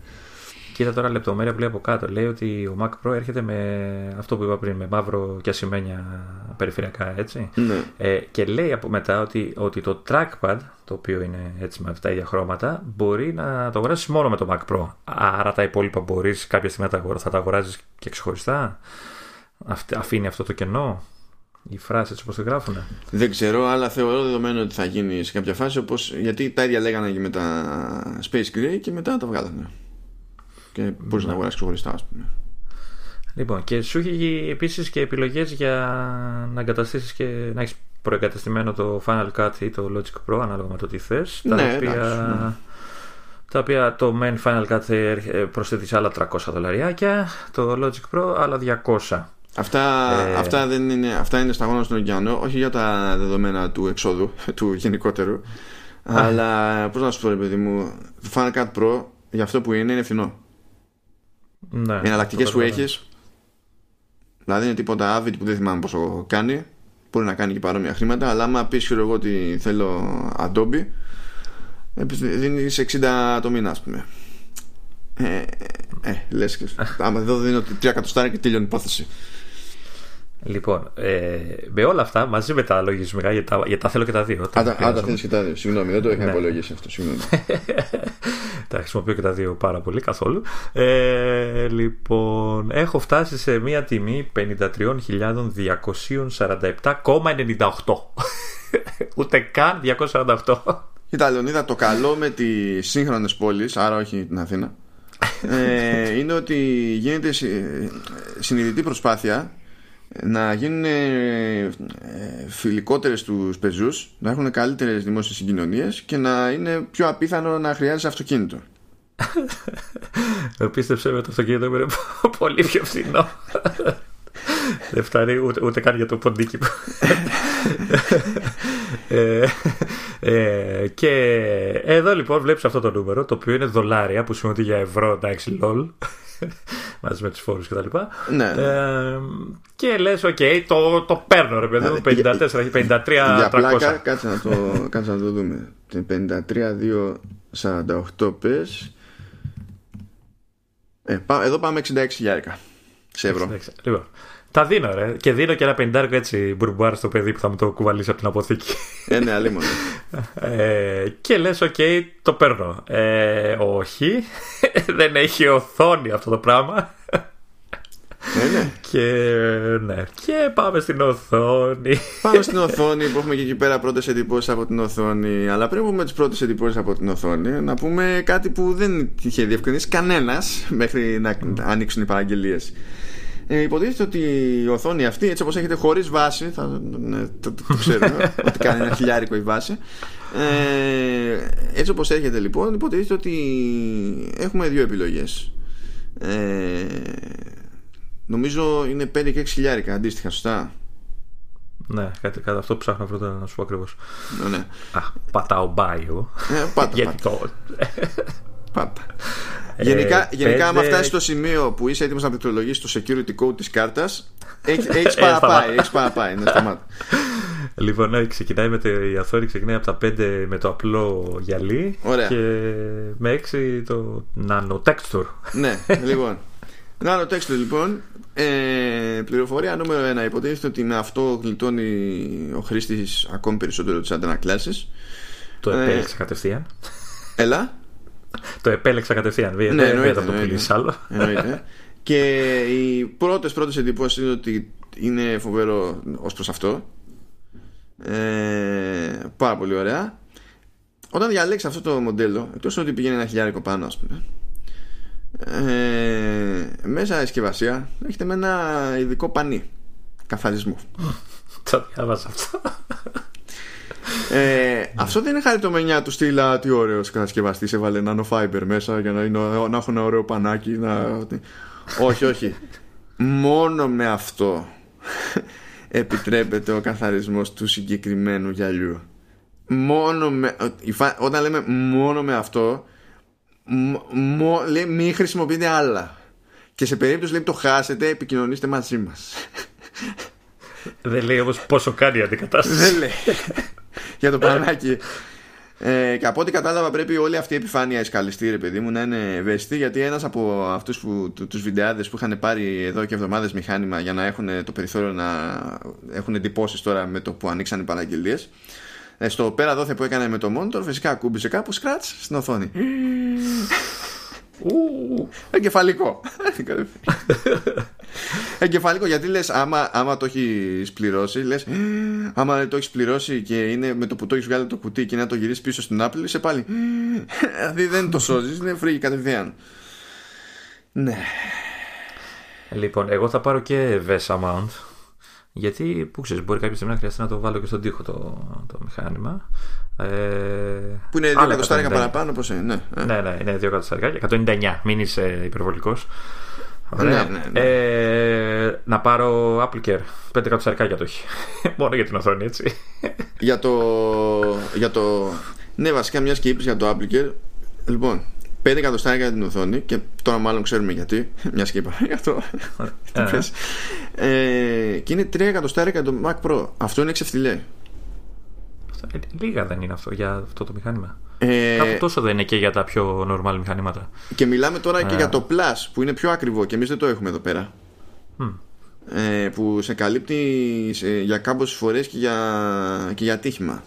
Κοίτα τώρα λεπτομέρεια που λέει από κάτω. Λέει ότι ο Mac Pro έρχεται με αυτό που είπα πριν, με μαύρο και ασημένια περιφερειακά έτσι. Ναι. Ε, και λέει από μετά ότι, ότι το trackpad, το οποίο είναι έτσι με αυτά τα ίδια χρώματα, μπορεί να το αγοράσει μόνο με το Mac Pro. Άρα τα υπόλοιπα μπορείς κάποια στιγμή να τα, θα τα αγοράζεις και ξεχωριστά. Αφήνει αυτό το κενό οι φράσεις έτσι όπως το γράφουν. Δεν ξέρω, αλλά θεωρώ δεδομένο ότι θα γίνει σε κάποια φάση όπως, γιατί τα ίδια λέγανε και με τα Space Gray και μετά τα βγάλανε και μπορείς να αγοράσεις ξεχωριστά, ας πούμε. Λοιπόν, και σου έχει επίσης και επιλογές για να εγκαταστήσεις και να έχεις προεγκαταστημένο το Final Cut ή το Logic Pro, ανάλογα με το τι θες. Ναι, τα, οποία, ναι. τα οποία το main Final Cut προσθέτεις άλλα 300 δολαριάκια, το Logic Pro άλλα 200. Αυτά, ε... αυτά, δεν είναι, αυτά είναι σταγόνα στον ωκεανό, όχι για τα δεδομένα του εξόδου, του γενικότερου. αλλά πώς να σου πω, ρε παιδί μου, το Final Cut Pro για αυτό που είναι είναι φθηνό. Ναι, Οι εναλλακτικές που έχεις, δηλαδή είναι τίποτα Avid που δεν θυμάμαι πόσο κάνει, μπορεί να κάνει και παρόμοια χρήματα, αλλά άμα πεις εγώ ότι θέλω Adobe, δίνεις 60 το μήνα, ας πούμε. Ε, ε, λες και άμα εδώ δίνω 3 εκατοστάρια και τελειώνει η υπόθεση. Λοιπόν, ε, με όλα αυτά, μαζί με τα λογισμικά, γιατί τα, γιατί τα θέλω και τα δύο. Αν τα θέλει και τα δύο. Συγγνώμη, δεν το είχα ναι. υπολογίσει αυτό. Συγγνώμη. τα χρησιμοποιώ και τα δύο πάρα πολύ καθόλου. Ε, λοιπόν, έχω φτάσει σε μία τιμή 53.247,98. Ούτε καν 248. Κοίτα, Λεωνίδα, το καλό με τις σύγχρονες πόλεις, άρα όχι την Αθήνα, ε, είναι ότι γίνεται συνειδητή προσπάθεια να γίνουν ε, φιλικότερες τους πεζούς να έχουν καλύτερες δημόσιες συγκοινωνίες και να είναι πιο απίθανο να χρειάζεσαι αυτοκίνητο. Πίστεψε με το αυτοκίνητο είναι πολύ πιο φθηνό. Δεν φτάνει ούτε, ούτε καν για το ποντίκι ε, ε, και εδώ λοιπόν βλέπεις αυτό το νούμερο το οποίο είναι δολάρια που σημαίνει ότι για ευρώ εντάξει lol μαζί με τους φόρους κτλ. Ναι. Ε, και λες, ok, okay, το, το παίρνω ρε παιδί μου. 54 έχει 53 Για πλάκα, κάτσε να το, κάτσε να το δούμε. 53, 2, 48 πες. Ε, εδώ πάμε 66 χιλιάρικα σε ευρώ. 66. Λοιπόν, τα δίνω, ρε. Και δίνω και ένα πεντάρικο έτσι πουρμπουάρ στο παιδί που θα μου το κουβαλήσει από την αποθήκη. Ε, ναι, αλίμονο. ε, και λες, ok, okay, το παίρνω. Ε, όχι, δεν έχει οθόνη αυτό το πράγμα. Ναι, ναι. Και, ναι. και πάμε στην οθόνη. Πάμε στην οθόνη που έχουμε και εκεί πέρα πρώτες εντυπώσεις από την οθόνη. Αλλά πριν πούμε τις πρώτες εντυπώσεις από την οθόνη, να πούμε κάτι που δεν είχε διευκρινίσει κανένας μέχρι να ανοίξουν οι παραγγελίες. Ε, υποτίθεται ότι η οθόνη αυτή, έτσι όπως έχετε χωρίς βάση, θα, ναι, το, το, το ξέρουμε, ότι κάνει ένα χιλιάρικο η βάση. Ε, έτσι όπως έρχεται λοιπόν, υποτίθεται ότι έχουμε δύο επιλογές. Ε, νομίζω είναι 5 και 6 χιλιάρικα αντίστοιχα, σωστά; Ναι, κάτι, κάτι αυτό που ψάχνω πρώτα να σου πω ακριβώς. Ναι, ναι. Α, πατάω bio. Ε, πάτα, Γιατί το. Πάτα. Γενικά, ε, γενικά άμα φτάσεις στο σημείο που είσαι έτοιμος να πληκτρολογήσει το security code της κάρτας, έχεις παραπάει. Έχεις παραπάει. Ναι, σταμάτα. Λοιπόν, ναι, ξεκινάει με το, η Αθόρη ξεκινάει από τα 5 με το απλό γυαλί Ωραία. και με 6 το nano texture. ναι, λοιπόν. Nano texture λοιπόν. Ε, πληροφορία νούμερο 1. Υποτίθεται ότι με αυτό γλιτώνει ο χρήστης ακόμη περισσότερο τι αντανακλάσει. Το επέλεξε ε, κατευθείαν. Έλα. Το επέλεξα κατευθείαν. Ναι, δεν εννοείται, το πουλήσει άλλο. Εννοείται. και οι πρώτες πρώτες εντυπώσεις είναι ότι είναι φοβερό ως προς αυτό. Ε, πάρα πολύ ωραία. Όταν διαλέξει αυτό το μοντέλο, εκτός ότι πηγαίνει ένα χιλιάρικο πάνω, ας πούμε, ε, μέσα η συσκευασία έχετε με ένα ειδικό πανί καθαρισμού. Το διάβασα αυτό. Ε, αυτό δεν είναι χαριτομενιά του στυλ τι ωραίος κατασκευαστής έβαλε nanofiber μέσα για να, είναι, να έχω ένα ωραίο πανάκι. Να... όχι, όχι. Μόνο με αυτό επιτρέπεται ο καθαρισμός του συγκεκριμένου γυαλιού. μόνο με, όταν λέμε μόνο με αυτό μο, λέει μην χρησιμοποιείτε άλλα και σε περίπτωση λέει το χάσετε επικοινωνήστε μαζί μας δεν λέει όμως πόσο κάνει η αντικατάσταση δεν λέει για το πανάκι. Ε, και από ό,τι κατάλαβα πρέπει όλη αυτή η επιφάνεια εσκαλιστή ρε παιδί μου να είναι ευαίσθητη γιατί ένας από αυτούς που, τους βιντεάδες που είχαν πάρει εδώ και εβδομάδες μηχάνημα για να έχουν το περιθώριο να έχουν εντυπώσεις τώρα με το που ανοίξαν οι παραγγελίες ε, στο πέρα δόθε που έκανε με το monitor φυσικά ακούμπησε κάπου scratch στην οθόνη Εγκεφαλικό. Εγκεφαλικό γιατί λες άμα, άμα το έχει πληρώσει λες άμα το έχει πληρώσει και είναι με το που το έχεις βγάλει το κουτί και να το γυρίσεις πίσω στην Apple είσαι πάλι. Δηλαδή δεν το σώζεις είναι φρίγει κατευθείαν. Ναι. Λοιπόν εγώ θα πάρω και VESA mount γιατί, που ξέρεις, μπορεί κάποια στιγμή να χρειαστεί να το βάλω και στον τοίχο το, το μηχάνημα. Ε, που είναι 2 εκατοστάρικα παραπάνω, πώ είναι. Ναι, ε. ναι, ναι, είναι 2 εκατοστάρικα. 199, μην είσαι υπερβολικός. Ναι, ναι, ναι. Ε, να πάρω Apple Care. 5 εκατοστάρια το έχει. Μόνο για την οθόνη, έτσι. για το. Για το... Ναι, βασικά μιας και είπες για το Apple Care. Λοιπόν, 5 εκατοστάρια για την οθόνη και τώρα μάλλον ξέρουμε γιατί. Μιας και είπα για αυτό. ε, και είναι 3 εκατοστάρια για το Mac Pro. Αυτό είναι εξεφτιλέ. Ε, λίγα δεν είναι αυτό για αυτό το μηχάνημα. Ε, Κάπου τόσο δεν είναι και για τα πιο normal μηχανήματα. Και μιλάμε τώρα και ε. για το Plus που είναι πιο ακριβό και εμείς δεν το έχουμε εδώ πέρα. Ε, που σε καλύπτει για κάμποσες φορές και για, και για τύχημα.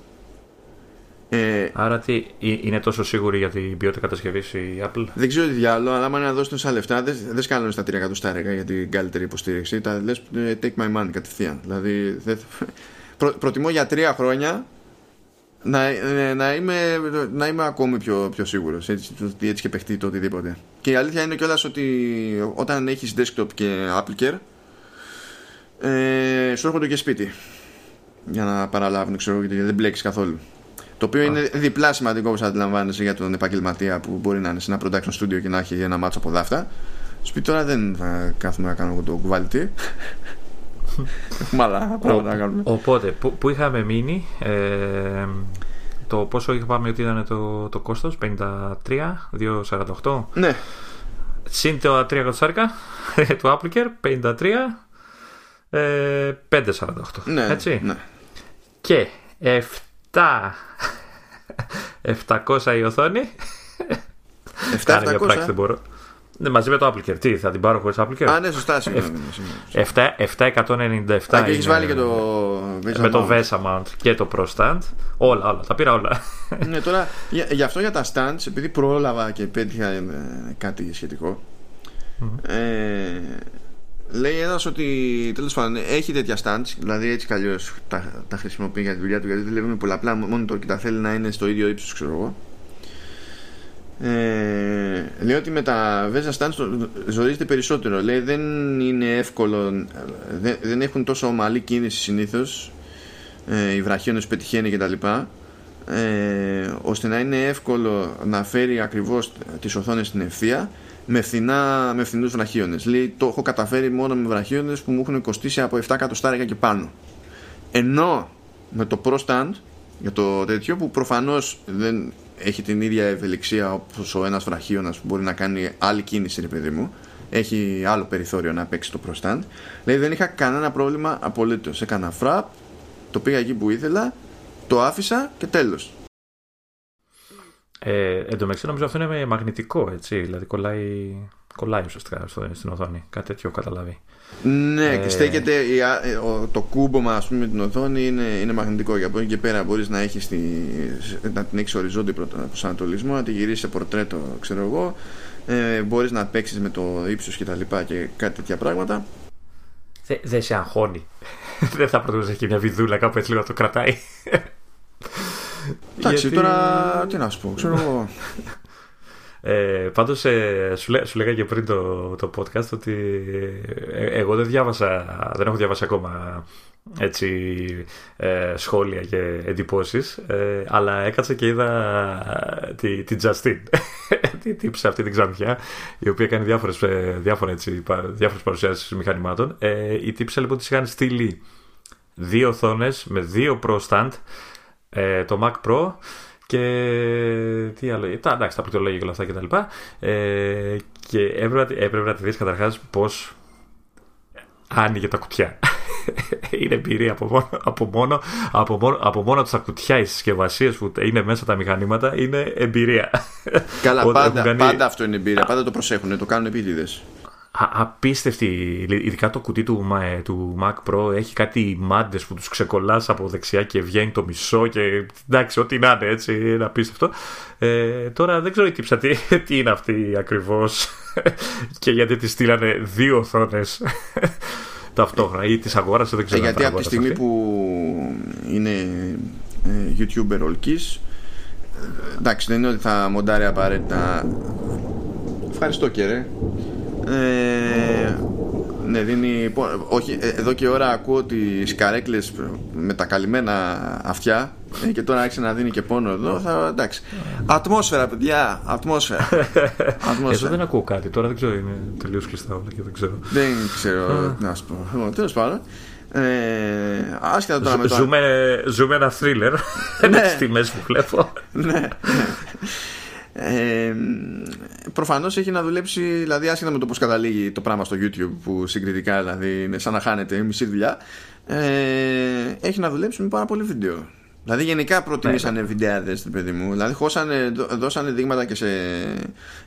Ε, Άρα τι, είναι τόσο σίγουρη για την ποιότητα κατασκευής η Apple; Δεν ξέρω τι διάλογο, αλλά άμα να δώσουν τόσα λεφτά, δεν δε σκάλουν στα 3 εκατοστάρια για την καλύτερη υποστήριξη. Τα λες ε, take my money κατευθείαν. Δηλαδή, δε, προ, προτιμώ για τρία χρόνια να, ε, να, είμαι, να είμαι ακόμη πιο, πιο σίγουρος έτσι, έτσι και παιχτεί το οτιδήποτε. Και η αλήθεια είναι κιόλας ότι όταν έχεις desktop και Apple Care, ε, σου έρχονται και σπίτι για να παραλάβουν, ξέρω, γιατί δεν μπλέξει καθόλου. Το οποίο είναι διπλά σημαντικό όπως αντιλαμβάνεσαι για τον επαγγελματία που μπορεί να είναι σε ένα production studio και να έχει ένα μάτσο από δάφτα. Σπίτι τώρα δεν θα κάθομαι να κάνω το κουβαλιτή. Έχουμε άλλα πράγματα να κάνουμε. Οπότε, που, που είχαμε μείνει, ε, το πόσο είχαμε ότι ήταν το, το κόστος, 53, 2,48. Ναι. Συν το 3 εκατοστάρικα του Applicare, 53, ε, 5,48. Ναι, έτσι. Ναι. Και 7 700 η οθόνη. 700. μια πράξη δεν μπορώ. Ναι, μαζί με το Applecare. Τι, θα την πάρω χωρίς Applecare. Α, ναι, σωστά. Συγγνώμη. 797. Α, και έχεις βάλει και το Με το VESA mount και το Pro Stand. Όλα, όλα. Τα πήρα όλα. ναι, τώρα γι' αυτό για τα stands, επειδή πρόλαβα και πέτυχα ε, κάτι σχετικό. Ε, λέει ένας ότι τέλος πάντων έχει τέτοια stands, δηλαδή έτσι κι αλλιώς τα, τα χρησιμοποιεί για τη δουλειά του γιατί δουλεύει με πολλαπλά monitor και τα θέλει να είναι στο ίδιο ύψος, ξέρω εγώ. Ε, λέει ότι με τα Vesa stands ζορίζεται περισσότερο. Λέει δεν είναι εύκολο, δεν, δεν έχουν τόσο ομαλή κίνηση συνήθως. Ε, οι βραχίονες πετυχαίνει κτλ. Ε, ώστε να είναι εύκολο να φέρει ακριβώς τις οθόνες στην ευθεία με, φθηνά, με φθηνούς βραχίονες λέει το έχω καταφέρει μόνο με βραχίονες που μου έχουν κοστίσει από 7 εκατοστάρια και πάνω ενώ με το Pro Stand για το τέτοιο που προφανώς δεν έχει την ίδια ευελιξία όπως ο ένας βραχίωνας που μπορεί να κάνει άλλη κίνηση ρε παιδί μου έχει άλλο περιθώριο να παίξει το Pro Stand λέει δεν είχα κανένα πρόβλημα απολύτως έκανα φραπ το πήγα εκεί που ήθελα το άφησα και τέλος ε, εν τω μεταξύ νομίζω αυτό είναι μαγνητικό, έτσι. Δηλαδή κολλάει, κολλάει ουσιαστικά στην οθόνη. Κάτι τέτοιο καταλάβει. Ναι, και ε, στέκεται ε, το κούμπομα ας πούμε με την οθόνη είναι, είναι μαγνητικό. Για από εκεί και πέρα μπορείς να, έχεις τη, να την έχεις οριζόντιο προσανατολισμό, να τη γυρίσεις σε πορτρέτο, ξέρω εγώ. Ε, μπορείς να παίξεις με το ύψος και τα λοιπά και κάτι τέτοια πράγματα. Δεν δε σε αγχώνει. Δεν θα προτιμούσε και μια βιδούλα κάπου έτσι λίγο το κρατάει. Εντάξει, Γιατί... τώρα τι να σου πω, ξέρω εγώ. Ε, Πάντως, ε, σου, λέ, σου λέγα και πριν το, το podcast ότι ε, εγώ δεν διάβασα, δεν έχω διαβάσει ακόμα έτσι, ε, σχόλια και εντυπώσεις ε, αλλά έκατσα και είδα τη, τη Justin. Τη τύψη αυτή την ξανθιά η οποία κάνει διάφορες, ε, διάφορες, έτσι, διάφορες παρουσιάσεις μηχανημάτων. Ε, η τύψη λοιπόν της είχαν στείλει δύο οθόνες με δύο Pro Stand ε, το Mac Pro και τι άλλο. Τα, εντάξει, τα πληκτρολόγια και όλα αυτά κτλ. Ε, και έπρεπε, έπρεπε να τη δεις καταρχάς πώς άνοιγε τα κουτιά. είναι εμπειρία από μόνο, από μόνο, από μόνο, από μόνο τα κουτιά, οι συσκευασίες που είναι μέσα τα μηχανήματα είναι εμπειρία. Καλά, πάντα, κάνει... πάντα αυτό είναι εμπειρία. Πάντα το προσέχουν, το κάνουν επίτηδες απίστευτη. Ειδικά το κουτί του, του Mac Pro έχει κάτι μάντες που τους ξεκολλάς από δεξιά και βγαίνει το μισό και εντάξει, ό,τι να είναι έτσι, είναι απίστευτο. Ε, τώρα δεν ξέρω η τύψα τι, τι είναι αυτή ακριβώς και γιατί τη στείλανε δύο οθόνες ταυτόχρονα ή τη αγόρασε, δεν ξέρω. Ε, γιατί από τη στιγμή που είναι ε, YouTuber ολκής ε, εντάξει, δεν είναι ότι θα μοντάρει απαραίτητα. Ευχαριστώ κύριε ε, ναι, δίνει. Όχι, ε, εδώ και ώρα ακούω τις καρέκλες με τα καλυμμένα αυτιά ε, και τώρα άρχισε να δίνει και πόνο εδώ. Θα, εντάξει. Ατμόσφαιρα, παιδιά. Ατμόσφαιρα. ατμόσφαιρα. Εδώ δεν ακούω κάτι. Τώρα δεν ξέρω. Είναι τελείως κλειστά όλα και δεν ξέρω. Δεν ξέρω. να σου πω. Λοιπόν, Τέλος πάντων. Ε, άσχετα τώρα με το... ζούμε, ζούμε ένα θρίλερ ναι. στη μέση που βλέπω ναι, ναι. Ε, Προφανώς έχει να δουλέψει, δηλαδή άσχετα με το πώς καταλήγει το πράγμα στο YouTube, που συγκριτικά δηλαδή είναι σαν να χάνεται η μισή δουλειά, ε, έχει να δουλέψει με πάρα πολύ βίντεο. Δηλαδή γενικά προτιμήσανε ναι, ναι. βιντεάδες παιδί μου Δηλαδή χώσανε, δώσανε δείγματα και σε,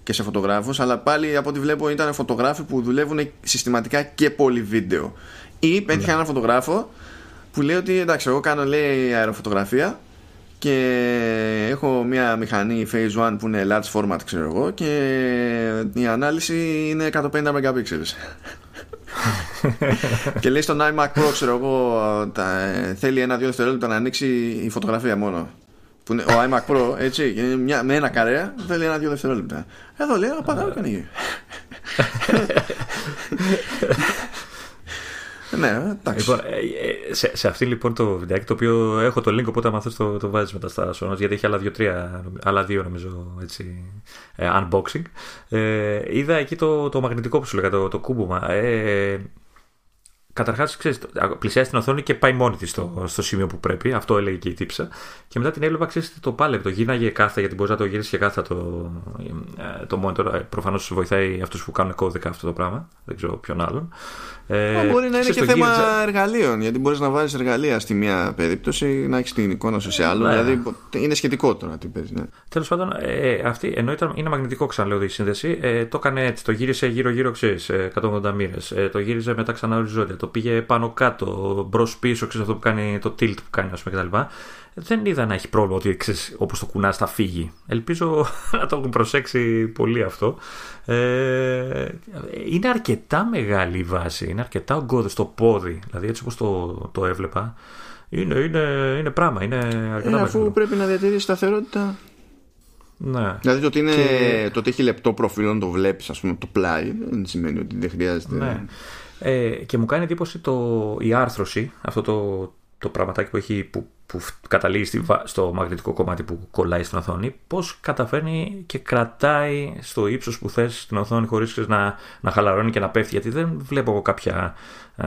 και σε φωτογράφους Αλλά πάλι από ό,τι βλέπω ήταν φωτογράφοι που δουλεύουν συστηματικά και πολύ βίντεο Ή πέτυχα ναι. ένα φωτογράφο που λέει ότι εντάξει εγώ κάνω λέει αεροφωτογραφία και έχω μια μηχανή Phase 1 που είναι large format ξέρω εγώ και η ανάλυση είναι 150 megapixels και λέει στον iMac Pro ξέρω εγώ τα, θέλει ένα-δύο δευτερόλεπτα να ανοίξει η φωτογραφία μόνο που είναι, ο iMac Pro έτσι μια, με ένα καρέα θέλει ένα-δύο δευτερόλεπτα εδώ λέει απαντάω και ανοίγει Ναι, εντάξει. Λοιπόν, ε, ε, σε, σε αυτή λοιπόν το βιντεάκι το οποίο έχω το link οπότε αν θες το, το βάζεις μετά στα σώνα γιατί έχει άλλα δύο-τρία άλλα δύο νομίζω έτσι ε, unboxing ε, είδα εκεί το, το μαγνητικό που σου λέγα το, το κούμπομα ε, Καταρχάς, πλησιάζει την οθόνη και πάει μόνη της στο, στο σημείο που πρέπει. Αυτό έλεγε και η τύψα. Και μετά την έβλεπα, ξέρεις, το πάλευ. Το γίναγε κάθετα, γιατί μπορείς να το γυρίσεις και κάθετα το, το monitor. Προφανώς βοηθάει αυτούς που κάνουν κώδικα αυτό το πράγμα. Δεν ξέρω ποιον άλλον. Ε, μπορεί να είναι και θέμα γύριζα... εργαλείων, γιατί μπορείς να βάλει εργαλεία στη μία περίπτωση, να έχεις την εικόνα σου σε άλλο. Ναι. Δηλαδή είναι σχετικό τώρα τι παίζει. Ναι. Τέλος πάντων, ε, αυτή ενώ ήταν, είναι μαγνητικό, ξαναλέω η σύνδεση, ε, το έκανε έτσι. Το γύρισε γύρω-γύρω, ξέρεις, 180 μοίρες. Ε, το γύριζε μετά ξανά οριζόντια. Το πήγε πάνω κάτω, μπρο-πίσω, ξέρεις αυτό που κάνει το tilt που κάνει, ας πούμε κτλ δεν είδα να έχει πρόβλημα ότι όπως το κουνάς θα φύγει. Ελπίζω να το έχουν προσέξει πολύ αυτό. Ε, είναι αρκετά μεγάλη η βάση, είναι αρκετά ογκώδες στο πόδι, δηλαδή έτσι όπως το, το έβλεπα. Είναι, είναι, είναι πράγμα, είναι αρκετά ε, Αφού πρέπει να διατηρήσει σταθερότητα. Ναι. Δηλαδή το ότι, είναι, το ότι έχει λεπτό προφίλ να το βλέπεις ας πούμε το πλάι δεν σημαίνει ότι δεν χρειάζεται. Ναι. Ε, και μου κάνει εντύπωση το, η άρθρωση, αυτό το, το πραγματάκι που, έχει, που, που καταλήγει στο μαγνητικό κομμάτι που κολλάει στην οθόνη, πώς καταφέρνει και κρατάει στο ύψος που θες την οθόνη χωρίς να, να χαλαρώνει και να πέφτει. Γιατί δεν βλέπω εγώ κάποια, ε,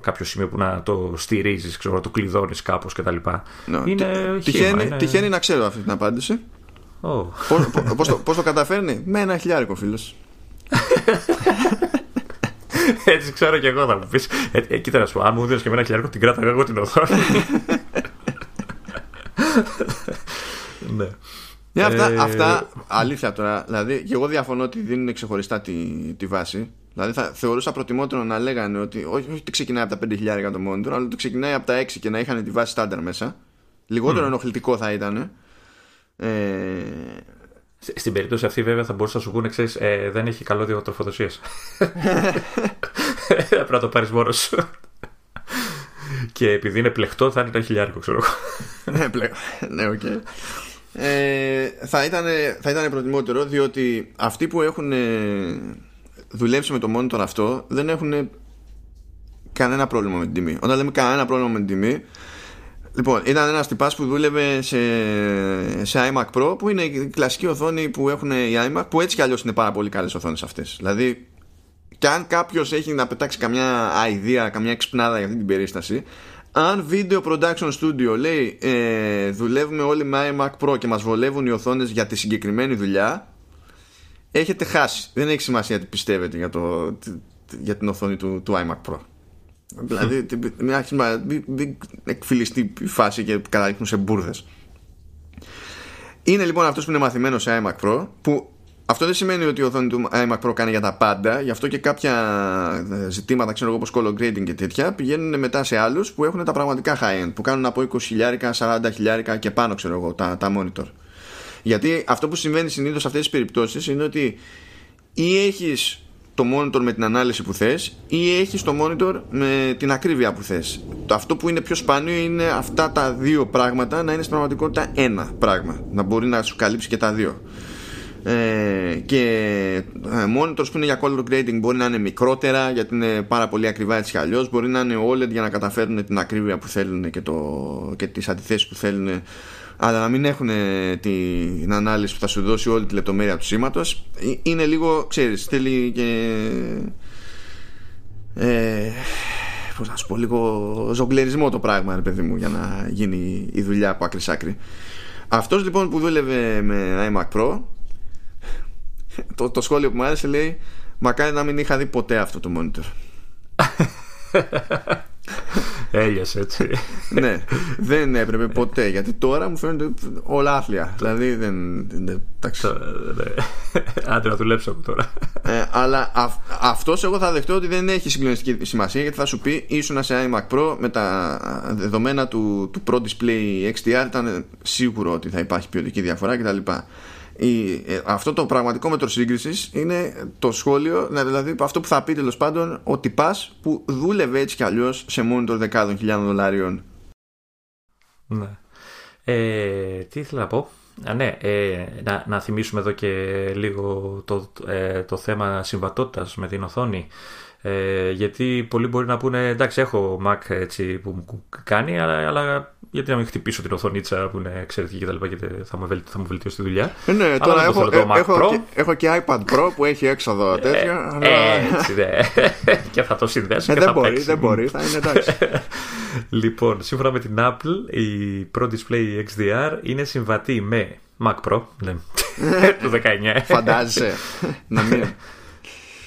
κάποιο σημείο που να το στηρίζεις, ξέρω, να το κλειδώνεις κάπως κτλ. No, είναι τυχαίνει, είναι... τυχαίνει να ξέρω αυτή την απάντηση. Oh. Πώς, πώς, το, πώς το καταφέρνει; Με ένα χιλιάρικο φίλος. Έτσι ξέρω και εγώ θα μου πεις. Ε, ε, κοίτα να σου πω, αν μου δίνεις και με ένα χιλιάρικο την κράταγα εγώ την οθόνη. ναι. Ναι, αυτά, ε... αυτά αλήθεια τώρα. Δηλαδή, και εγώ διαφωνώ ότι δίνουν ξεχωριστά τη, τη βάση. Δηλαδή, θα θεωρούσα προτιμότερο να λέγανε ότι όχι, όχι ότι ξεκινάει από τα 5.000 το monitor, αλλά ότι ξεκινάει από τα 6 και να είχαν τη βάση στάνταρ μέσα. Λιγότερο mm. ενοχλητικό θα ήταν. Ε, στην περίπτωση αυτή, βέβαια, θα μπορούσαν να σου πούνε, ξέρεις, ε, δεν έχει καλώδιο τροφοδοσίας. Πρέπει να το πάρεις μόνος σου. Και επειδή είναι πλεχτό, θα είναι ένα χιλιάρικο, ξέρω εγώ. ναι, πλέον. Ναι, οκ. Ε, θα, ήταν, θα ήταν προτιμότερο διότι αυτοί που έχουν ε, δουλέψει με το monitor αυτό δεν έχουν κανένα πρόβλημα με την τιμή. Όταν λέμε κανένα πρόβλημα με την τιμή, Λοιπόν, ήταν ένας τυπάς που δούλευε σε, σε iMac Pro που είναι η κλασική οθόνη που έχουν οι iMac που έτσι κι αλλιώς είναι πάρα πολύ καλές οθόνες αυτές. Δηλαδή, και αν κάποιος έχει να πετάξει καμιά ιδέα, καμιά εξυπνάδα για αυτή την περίσταση, αν Video Production Studio λέει ε, δουλεύουμε όλοι με iMac Pro και μας βολεύουν οι οθόνες για τη συγκεκριμένη δουλειά έχετε χάσει. Δεν έχει σημασία τι πιστεύετε για, το, για την οθόνη του, του iMac Pro. δηλαδή μην εκφυλιστεί η φάση και καταλήξουν σε μπουρδες. Είναι λοιπόν αυτός που είναι μαθημένος σε iMac Pro που αυτό δεν σημαίνει ότι η οθόνη του iMac Pro κάνει για τα πάντα, γι' αυτό και κάποια ε, ζητήματα, ξέρω εγώ, όπως color grading και τέτοια, πηγαίνουν μετά σε άλλους που έχουν τα πραγματικά high-end, που κάνουν από 20 40 χιλιάρικα και πάνω, ξέρω εγώ, τα, τα monitor. Γιατί αυτό που συμβαίνει συνήθως σε αυτές τις περιπτώσεις είναι ότι ή έχεις το monitor με την ανάλυση που θες ή έχεις το monitor με την ακρίβεια που θες. Το αυτό που είναι πιο σπάνιο είναι αυτά τα δύο πράγματα να είναι στην πραγματικότητα ένα πράγμα. Να μπορεί να σου καλύψει και τα δύο ε, και ε, monitors που είναι για color grading μπορεί να είναι μικρότερα γιατί είναι πάρα πολύ ακριβά έτσι κι αλλιώς. Μπορεί να είναι OLED για να καταφέρουν την ακρίβεια που θέλουν και, το, και τις αντιθέσεις που θέλουν. Αλλά να μην έχουν την ανάλυση που θα σου δώσει όλη τη λεπτομέρεια του σήματος. Ε, είναι λίγο, ξέρεις, θέλει και ε, πώς να σου πω, λίγο ζογκλερισμό το πράγμα, ρε παιδί μου, για να γίνει η δουλειά από άκρη άκρη. Αυτός λοιπόν που δούλευε με iMac Pro το, το σχόλιο που μου άρεσε λέει Μακάρι να μην είχα δει ποτέ αυτό το monitor Έλειωσε έτσι. Ναι δεν έπρεπε ποτέ Γιατί τώρα μου φαίνεται όλα άθλια. Δηλαδή δεν Εντάξει. ναι. Άντε να δουλέψω από τώρα. Ε, Αλλά αυ, αυτός εγώ θα δεχτώ ότι δεν έχει συγκλονιστική σημασία Γιατί θα σου πει ήσουν σε iMac Pro Με τα δεδομένα του, του Pro Display XDR Ήταν σίγουρο ότι θα υπάρχει ποιοτική διαφορά κτλ ε, αυτό το πραγματικό μέτρο σύγκρισης είναι το σχόλιο, δηλαδή αυτό που θα πει τέλος πάντων ο τυπάς που δούλευε έτσι κι αλλιώς σε monitor δεκάδων χιλιάδων δολάριων. Ναι. Ε, τι ήθελα να πω; Α, ναι, ε, να, να θυμίσουμε εδώ και λίγο το, ε, το θέμα συμβατότητας με την οθόνη. Ε, γιατί πολλοί μπορεί να πούνε εντάξει έχω Mac έτσι που μου κάνει αλλά, αλλά γιατί να μην χτυπήσω την οθονίτσα που είναι εξαιρετική και τα λοιπά και θα μου, θα μου βελτιώσει τη δουλειά. Ε, ναι, τώρα έχω, ε, έχω, και, έχω και iPad Pro που έχει έξοδο ε, τέτοια. Ε, έτσι, ναι. και θα το συνδέσω ε, και δεν θα μπορεί, παίξει. δεν μπορεί, θα είναι εντάξει. λοιπόν, σύμφωνα με την Apple η Pro Display XDR είναι συμβατή με Mac Pro, ναι, του 19. Φαντάζεσαι να μην...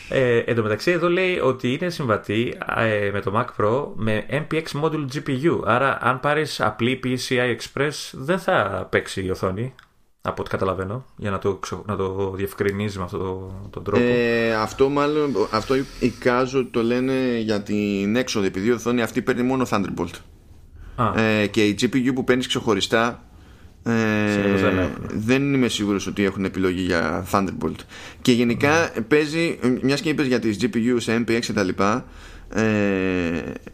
Ε, εν τω μεταξύ εδώ λέει ότι είναι συμβατή ε, με το Mac Pro με MPX Module GPU. Άρα αν πάρεις απλή PCI Express δεν θα παίξει η οθόνη. Από ό,τι καταλαβαίνω, για να το, να το διευκρινίζει με αυτόν το, τον τρόπο. Ε, αυτό μάλλον, αυτό εικάζω το λένε για την έξοδο, επειδή η οθόνη αυτή παίρνει μόνο Thunderbolt. Ε, και η GPU που παίρνεις ξεχωριστά ε, δεν είμαι σίγουρος ότι έχουν επιλογή για Thunderbolt. Και γενικά mm. παίζει μιας και είπες για τις GPU σε MPX και τα λοιπά ε,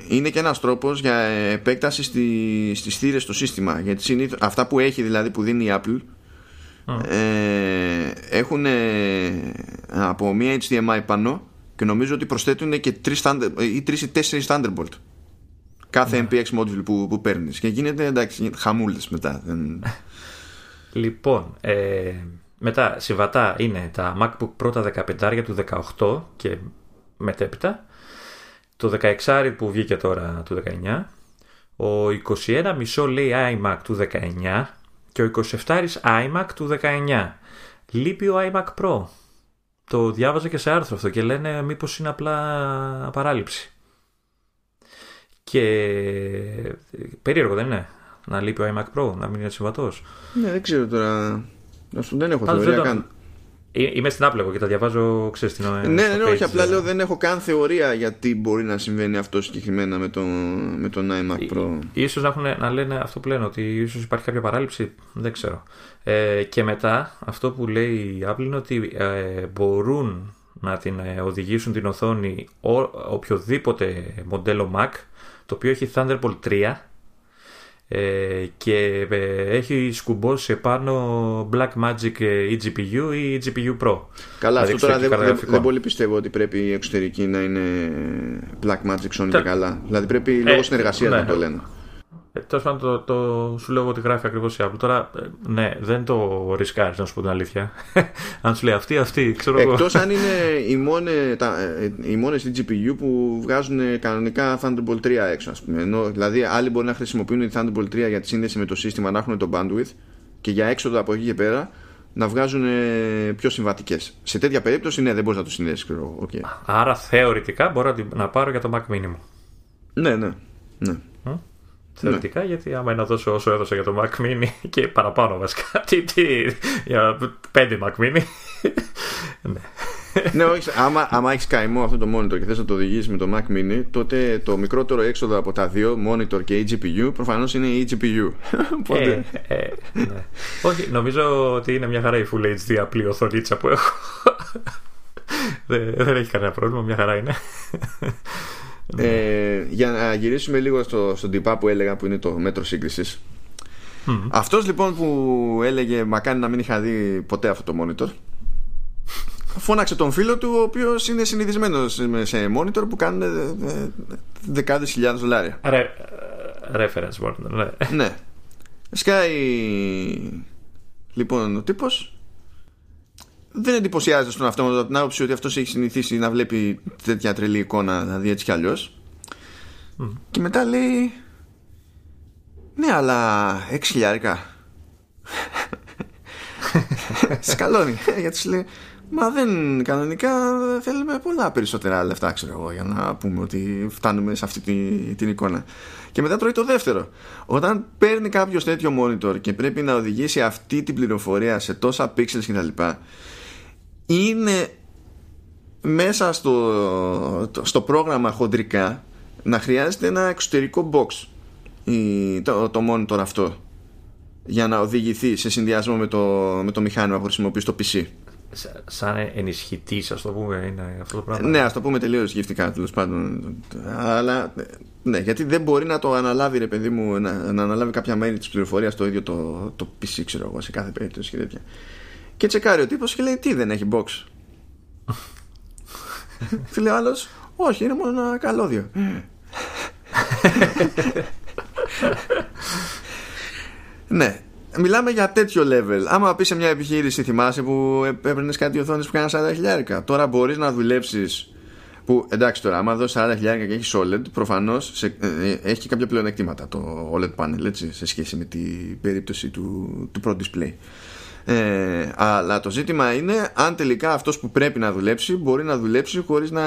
είναι και ένας τρόπος για επέκταση στη, στις θύρες στο σύστημα. Γιατί συνήθως, αυτά που έχει δηλαδή που δίνει η Apple ε, έχουν από μία HDMI πάνω και νομίζω ότι προσθέτουν και τρεις, ή τρεις ή τέσσερις Thunderbolt κάθε MPX ναι. module που, που παίρνεις. Και γίνεται εντάξει χαμούλες μετά. Λοιπόν ε, μετά συμβατά είναι τα MacBook Pro τα 15 του 18 και μετέπειτα. Το 16 που βγήκε τώρα του 19 ο 21 μισό λέει iMac του 19 και ο 27 iMac του 19 λείπει ο iMac Pro. Το διάβαζα και σε άρθρο αυτό και λένε μήπως είναι απλά παράληψη και περίεργο δεν είναι να λείπει ο iMac Pro, να μην είναι συμβατός. Ναι, δεν ξέρω τώρα. Δεν έχω θεωρία καν. Ε, είμαι στην Apple και τα διαβάζω, ξέρεις την Ναι, ναι, ναι, όχι, απλά λέω δεν έχω καν θεωρία γιατί μπορεί να συμβαίνει αυτό συγκεκριμένα με, το, με τον iMac Pro. Ίσως να, έχουν, να λένε αυτό που λένε, ότι ίσως υπάρχει κάποια παράληψη, δεν ξέρω. Ε, και μετά αυτό που λέει η Apple είναι ότι ε, μπορούν να την ε, οδηγήσουν την οθόνη ο, οποιοδήποτε μοντέλο Mac το οποίο έχει Thunderbolt 3 ε, και ε, έχει σκουμπώσει επάνω Blackmagic eGPU ή GPU Pro. Καλά, δηλαδή, αυτό τώρα δεν, δεν, πολύ πιστεύω ότι πρέπει η εξωτερική να είναι Blackmagic Sony και καλά. Δηλαδή πρέπει λόγω συνεργασίας ναι. να το λένε. Ε, Τέλος πάντων, το, το, σου λέω ότι γράφει ακριβώς η Apple. Τώρα, ε, ναι, δεν το ρισκάρεις να σου πω την αλήθεια. αν σου λέει αυτή, αυτή, ξέρω εγώ. Εκτός αν είναι οι μόνε οι μόνες GPU που βγάζουν κανονικά Thunderbolt 3 έξω, ας πούμε. Ενώ, δηλαδή, άλλοι μπορεί να χρησιμοποιούν τη Thunderbolt 3 για τη σύνδεση με το σύστημα, να έχουν το bandwidth και για έξοδο από εκεί και πέρα να βγάζουν πιο συμβατικές. Σε τέτοια περίπτωση, ναι, δεν μπορείς να το συνδέσεις. Okay. Άρα, θεωρητικά μπορώ να πάρω για το Mac Mini μου. Ναι, ναι. ναι. Θεωρητικά, ναι. γιατί άμα είναι να δώσω όσο έδωσα για το Mac Mini και παραπάνω βασικά. Τι, τι, για πέντε Mac Mini. ναι. ναι, όχι. Άμα, άμα έχεις καημό αυτό το monitor και θες να το οδηγήσεις με το Mac Mini, τότε το μικρότερο έξοδο από τα δύο, monitor και GPU, προφανώς είναι η GPU. ε, ε, ναι. όχι, νομίζω ότι είναι μια χαρά η Full HD απλή οθονίτσα που έχω. δεν, δεν έχει κανένα πρόβλημα, μια χαρά είναι. Ε, για να γυρίσουμε λίγο στο, στον τυπά που έλεγα που είναι το μέτρο σύγκρισης. Mm. Αυτός λοιπόν που έλεγε Μα κάνει να μην είχα δει ποτέ αυτό το monitor Φώναξε τον φίλο του Ο οποίος είναι συνηθισμένος Σε monitor που κάνουν ε, ε, Δεκάδες χιλιάδες δολάρια Ρε, Reference monitor ναι. ναι Σκάει Λοιπόν ο τύπος δεν εντυπωσιάζεται στον αυτόματο από την άποψη ότι αυτός έχει συνηθίσει να βλέπει τέτοια τρελή εικόνα, δηλαδή έτσι κι αλλιώς. Και μετά λέει, Ναι, αλλά 6 χιλιάρικα. Σκαλώνει. Γιατί σου λέει, Μα δεν κανονικά θέλουμε πολλά περισσότερα λεφτά, ξέρω εγώ, για να πούμε ότι φτάνουμε σε αυτή την, την εικόνα. Και μετά τρώει το δεύτερο. Όταν παίρνει κάποιος τέτοιο monitor και πρέπει να οδηγήσει αυτή την πληροφορία σε τόσα pixels κτλ είναι μέσα στο, στο πρόγραμμα χοντρικά να χρειάζεται ένα εξωτερικό box η, το, το monitor αυτό για να οδηγηθεί σε συνδυασμό με το, με το μηχάνημα που χρησιμοποιείς στο PC. Σαν ενισχυτή, ας το πούμε, είναι αυτό το πράγμα. Ναι, ας το πούμε τελείως γευτικά τέλος πάντων. Αλλά ναι, γιατί δεν μπορεί να το αναλάβει, ρε παιδί μου, να, να αναλάβει κάποια μέρη της πληροφορίας το ίδιο το, το PC, ξέρω εγώ, σε κάθε περίπτωση και τέτοια. Και τσεκάρει ο τύπος και λέει τι δεν έχει box; Και λέει ο άλλος όχι είναι μόνο ένα καλώδιο Ναι Μιλάμε για τέτοιο level. Άμα πεις σε μια επιχείρηση, θυμάσαι που έπαιρνες κάτι οθόνη που κάνει 40 χιλιάρικα. Τώρα μπορείς να δουλέψεις. Που εντάξει τώρα, άμα δώσεις 40 χιλιάρικα και έχεις OLED, προφανώς ε, έχει κάποια πλεονεκτήματα το OLED panel έτσι, σε σχέση με την περίπτωση του, του Pro Display. Ε, αλλά το ζήτημα είναι αν τελικά αυτός που πρέπει να δουλέψει μπορεί να δουλέψει χωρίς να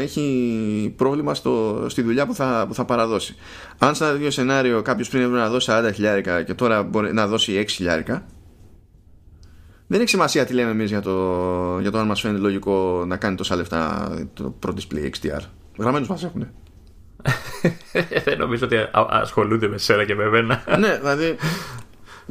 έχει πρόβλημα στο, στη δουλειά που θα, που θα παραδώσει. Αν στα δύο σενάριο κάποιος πριν έπρεπε να δώσει 40 χιλιάρικα και τώρα μπορεί να δώσει 6 χιλιάρικα δεν έχει σημασία τι λέμε εμείς για το, για το αν μας φαίνεται λογικό να κάνει τόσα λεφτά το Pro Display XDR. Γραμμένους μας έχουν. δεν νομίζω ότι ασχολούνται με σένα και με εμένα. ναι, δηλαδή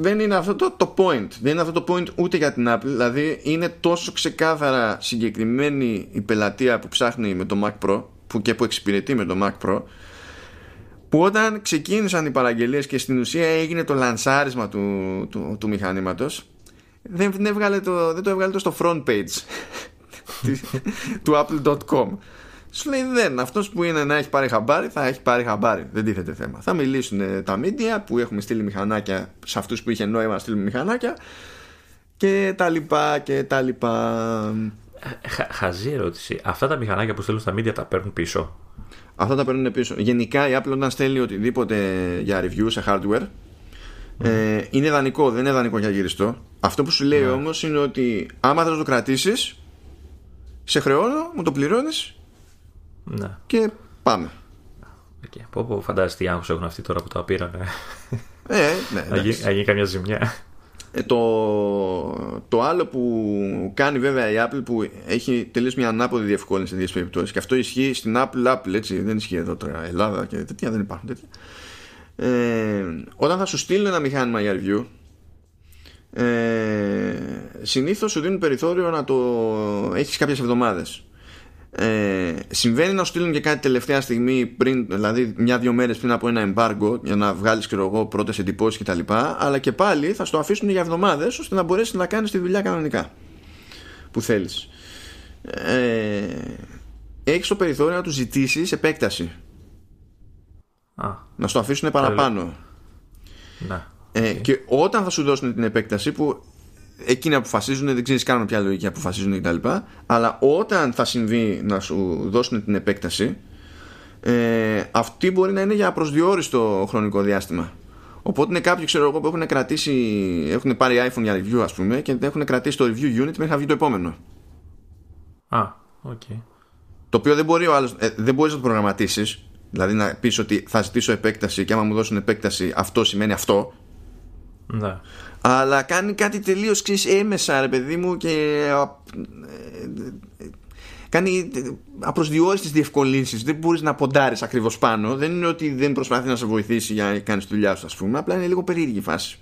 δεν είναι αυτό το, το point. Δεν είναι αυτό το point ούτε για την Apple. Δηλαδή είναι τόσο ξεκάθαρα συγκεκριμένη η πελατεία που ψάχνει με το Mac Pro που και που εξυπηρετεί με το Mac Pro που όταν ξεκίνησαν οι παραγγελίες και στην ουσία έγινε το λανσάρισμα του, του, του μηχανήματος δεν, δεν, έβγαλε το, δεν το έβγαλε το στο front page του apple.com σου λέει δεν, αυτός που είναι να έχει πάρει χαμπάρι θα έχει πάρει χαμπάρι. Δεν τίθεται θέμα. Θα μιλήσουν τα media που έχουμε στείλει μηχανάκια σε αυτούς που είχε νόημα να στείλουμε μηχανάκια και τα λοιπά και τα λοιπά. Ε, χαζή ερώτηση. Αυτά τα μηχανάκια που στέλνουν στα media τα παίρνουν πίσω; Αυτά τα παίρνουν πίσω. Γενικά η Apple όταν στέλνει οτιδήποτε για review σε hardware ε, είναι δανεικό, δεν είναι δανεικό για γυριστό. Αυτό που σου λέει mm. όμως είναι ότι άμα θα το κρατήσεις σε χρεώνω, μου το πληρώνεις ναι. Και πάμε. Okay. Πω, πω, φαντάζεσαι τι άγχος έχουν αυτοί τώρα που το πήραν. Ε, ναι, να γίνει καμιά ζημιά. Ε, το, το άλλο που κάνει βέβαια η Apple που έχει τελείως μια ανάποδη διευκόλυνση σε τέτοιες περιπτώσεις και αυτό ισχύει στην Apple Apple έτσι δεν ισχύει εδώ τώρα Ελλάδα και τέτοια δεν υπάρχουν τέτοια ε, όταν θα σου στείλουν ένα μηχάνημα για review ε, συνήθως σου δίνουν περιθώριο να το έχεις κάποιες εβδομάδες ε, συμβαίνει να σου στείλουν και κάτι τελευταία στιγμή πριν, δηλαδή μια-δυο μέρες πριν από ένα embargo για να βγάλεις και εγώ πρώτες εντυπώσεις κτλ. Αλλά και πάλι θα στο αφήσουν για εβδομάδες ώστε να μπορέσεις να κάνεις τη δουλειά κανονικά που θέλεις. Ε, έχεις το περιθώριο να τους ζητήσεις επέκταση. Α, να στο αφήσουν παραπάνω. Να. Ε, Και όταν θα σου δώσουν την επέκταση που εκείνοι αποφασίζουν, δεν ξέρεις καν με ποια λογική αποφασίζουν κτλ. Αλλά όταν θα συμβεί να σου δώσουν την επέκταση, ε, αυτή μπορεί να είναι για προσδιορίστο χρονικό διάστημα. Οπότε είναι κάποιοι ξέρω εγώ, που έχουν κρατήσει, έχουν πάρει iPhone για review, ας πούμε, και έχουν κρατήσει το review unit μέχρι να βγει το επόμενο. Α, ok. Okay. Το οποίο δεν μπορεί ο άλλος, ε, δεν μπορείς να το προγραμματίσεις. Δηλαδή να πεις ότι θα ζητήσω επέκταση και άμα μου δώσουν επέκταση, αυτό σημαίνει αυτό. Ναι. Αλλά κάνει κάτι τελείως έμμεσα, ρε παιδί μου, και ε, ε, κάνει απροσδιόριστες διευκολύνσεις. Δεν μπορείς να ποντάρεις ακριβώς πάνω. Δεν είναι ότι δεν προσπαθεί να σε βοηθήσει για να κάνεις τη δουλειά σου, ας πούμε. Απλά είναι λίγο περίεργη η φάση.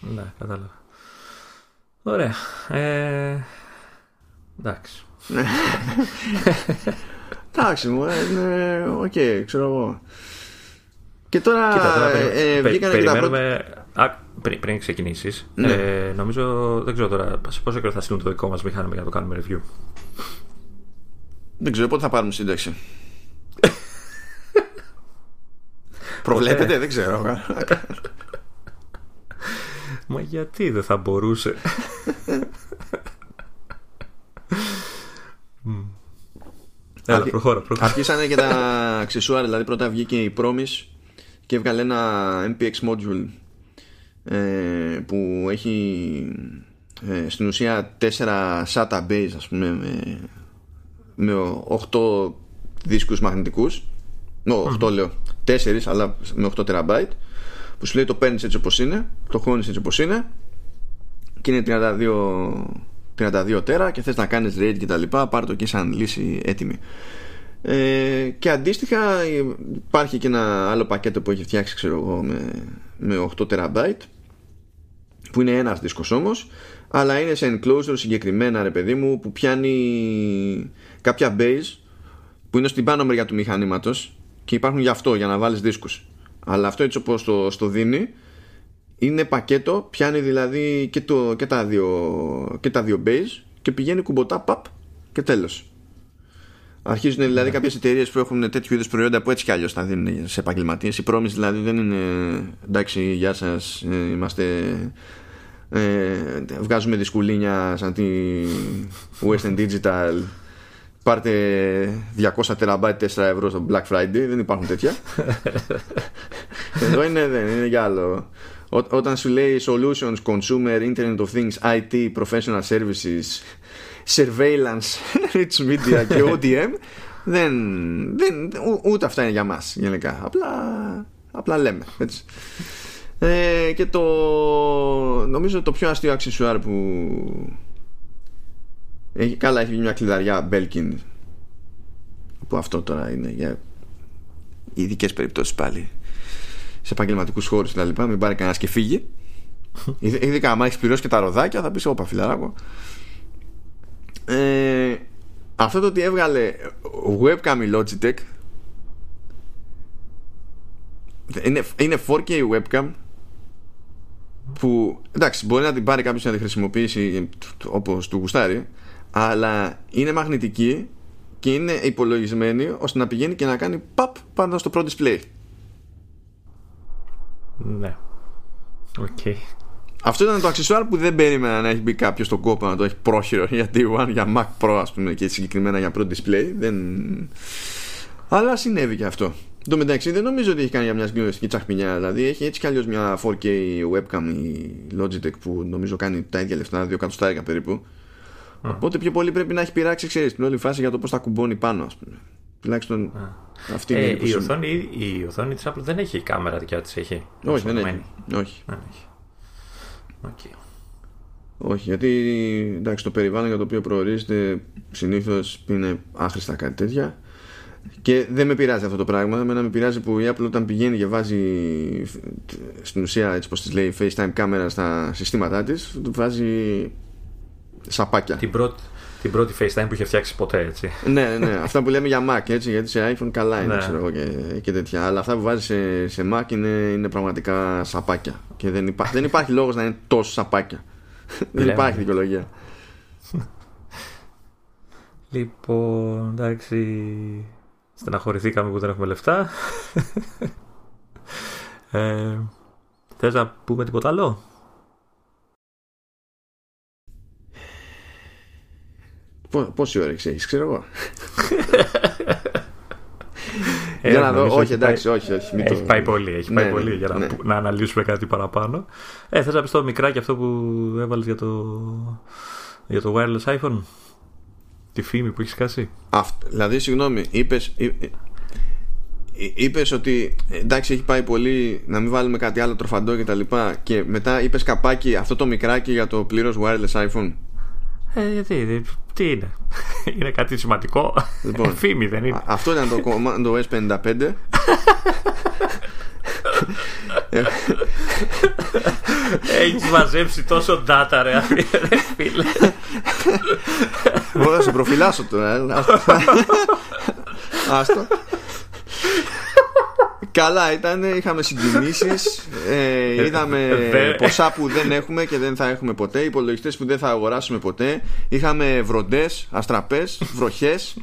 Ναι, κατάλαβα. Ωραία. Ε... Εντάξει. Εντάξει μου, είναι οκ, ξέρω εγώ. Και τώρα, Κοίτα, ε, βγήκανε και τα πριν, πριν ξεκινήσεις, ναι. ε, νομίζω δεν ξέρω τώρα σε πόσο καιρό θα στείλουν το δικό μας μηχάνημα για να το κάνουμε review. Δεν ξέρω πότε θα πάρουμε σύνταξη. Προβλέπετε, δεν ξέρω. Μα γιατί δεν θα μπορούσε. Έλα, προχώρα, προχώρα. Αρχίσανε και τα αξισουάρ, δηλαδή πρώτα βγήκε η Promise και έβγαλε ένα MPX module ε, που έχει ε, στην ουσία 4 SATA base ας πούμε με, με 8 δίσκους μαγνητικούς. No, 8 λέω. 4 αλλά με 8 TB που σου λέει το παίρνεις έτσι όπως είναι το χώνεις έτσι όπως είναι και είναι 32 32 τέρα και θες να κάνεις RAID και τα λοιπά πάρ' το εκεί σαν λύση έτοιμη. Ε, και αντίστοιχα υπάρχει και ένα άλλο πακέτο που έχει φτιάξει ξέρω εγώ με, με 8 TB που είναι ένας δίσκος όμως αλλά είναι σε enclosure συγκεκριμένα ρε παιδί μου που πιάνει κάποια base που είναι στην πάνω μεριά του μηχανήματος και υπάρχουν γι' αυτό για να βάλεις δίσκους. Αλλά αυτό έτσι όπως το, στο δίνει είναι πακέτο πιάνει δηλαδή και, το, και, τα, δύο, και τα δύο base και πηγαίνει κουμποτά παπ και τέλος. Αρχίζουν δηλαδή κάποιες εταιρείες που έχουν τέτοιου είδους προϊόντα που έτσι κι αλλιώς τα δίνουν σε επαγγελματίες. Η πρόμηση δηλαδή δεν είναι εντάξει, γεια σας, ε, είμαστε ε, βγάζουμε δυσκολίνια σαν τη Western Digital. Πάρτε 200 τεραμπάιτ 4 ευρώ στο Black Friday. Δεν υπάρχουν τέτοια. Εδώ είναι, δεν, είναι για άλλο. Ό, όταν σου λέει solutions, consumer, internet of things, IT, professional services surveillance, rich media και ODM δεν, δεν, ούτε αυτά είναι για μας γενικά. Απλά, απλά λέμε έτσι ε, και το νομίζω το πιο αστείο αξισουάρ που έχει, καλά έχει μια κλειδαριά Belkin που αυτό τώρα είναι για ειδικές περιπτώσεις πάλι σε επαγγελματικούς χώρους και τα λοιπά μην πάρει κανένας και φύγει. Ειδικά άμα έχεις πληρώσει και τα ροδάκια θα πεις όπα φιλαράκο ε, αυτό το ότι έβγαλε webcam η Logitech είναι, είναι 4K webcam που εντάξει μπορεί να την πάρει κάποιος να τη χρησιμοποιήσει όπως του γουστάρει αλλά είναι μαγνητική και είναι υπολογισμένη ώστε να πηγαίνει και να κάνει παπ πάνω στο πρώτο display ναι ok okay. Αυτό ήταν το αξεσουάρ που δεν περίμενα να έχει μπει κάποιος στον κόπο να το έχει πρόχειρο για T1, για Mac Pro, ας πούμε, και συγκεκριμένα για Pro Display. Δεν... Αλλά συνέβη και αυτό. Εν τω μεταξύ δεν νομίζω ότι έχει κάνει για μια συγκλονιστική τσαχμινιά. Δηλαδή έχει έτσι κι αλλιώς μια 4K webcam η Logitech που νομίζω κάνει τα ίδια λεφτά, δύο εκατοστάρικα περίπου. Mm. Οπότε πιο πολύ πρέπει να έχει πειράξει, ξέρεις, την όλη φάση για το πώς θα κουμπώνει πάνω, ας πούμε. Τουλάχιστον mm. αυτή είναι ε, η, οθόνη, η οθόνη της Apple δεν έχει κάμερα δικιά της, έχει. Όχι, δεν έχει. Όχι. Δεν έχει. Okay. Όχι, γιατί εντάξει, το περιβάλλον για το οποίο προορίζεται συνήθως είναι άχρηστα κάτι τέτοια. Και δεν με πειράζει αυτό το πράγμα. Εμένα με πειράζει που η Apple όταν πηγαίνει και βάζει στην ουσία έτσι πως της λέει FaceTime κάμερα στα συστήματά της του βάζει σαπάκια. Την πρώτη, την πρώτη FaceTime που είχε φτιάξει ποτέ έτσι. ναι, ναι, αυτά που λέμε για Mac έτσι, γιατί σε iPhone καλά είναι ναι. ξέρω εγώ και, και τέτοια. Αλλά αυτά που βάζει σε, σε Mac είναι, είναι πραγματικά σαπάκια. Και δεν, υπά, δεν υπάρχει λόγος να είναι τόσο σαπάκια. δεν υπάρχει δικαιολογία. Λοιπόν, εντάξει. Στεναχωρηθήκαμε που δεν έχουμε λεφτά. ε, Θες να πούμε τίποτα άλλο; Πόση όρεξη έχεις, ξέρω εγώ. για να δω, όχι εντάξει, όχι, όχι. Έχει πάει πολύ, έχει πάει ναι, πολύ ναι, για να, ναι. να αναλύσουμε κάτι παραπάνω. Ε, θες να πεις το μικράκι αυτό που έβαλες για το, για το wireless iPhone, τη φήμη που έχεις κάσει. δηλαδή, συγγνώμη, είπες, Είπες ότι εντάξει έχει πάει πολύ να μην βάλουμε κάτι άλλο τροφαντό και τα λοιπά και μετά είπες καπάκι αυτό το μικράκι για το πλήρως wireless iPhone. Ε, γιατί, τι είναι; Είναι κάτι σημαντικό. Λοιπόν, φήμη δεν είναι. αυτό ήταν το, το S55 Έχεις μαζέψει τόσο data ρε φίλε Μπορώ να σε προφυλάσω τώρα ε. Άστο Καλά ήταν, είχαμε συγκινήσεις. Ε, είδαμε ποσά που δεν έχουμε και δεν θα έχουμε ποτέ, υπολογιστές που δεν θα αγοράσουμε ποτέ. Είχαμε βροντές, αστραπές, βροχές.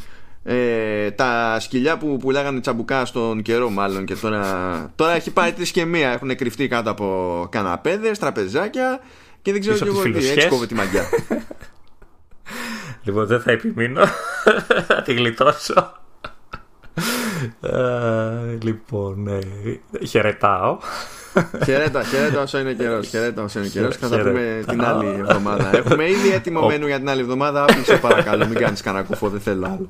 Ε, τα σκυλιά που πουλάγανε τσαμπουκά στον καιρό μάλλον και τώρα, τώρα έχει πάει τρεις και μία έχουν κρυφτεί κάτω από καναπέδες, τραπεζάκια και δεν ξέρω και εγώ τις έτσι κόβει τη μαγιά λοιπόν δεν θα επιμείνω θα τη γλιτώσω λοιπόν, ε, χαιρετάω. Χαιρέτα, χαιρέτα όσο είναι καιρός. Χαιρέτα όσο είναι καιρός και θα τα πούμε την άλλη εβδομάδα. Έχουμε ήδη έτοιμο μένου για την άλλη εβδομάδα. Άφησε παρακαλώ, μην κάνεις κανένα κουφό, δεν θέλω άλλο.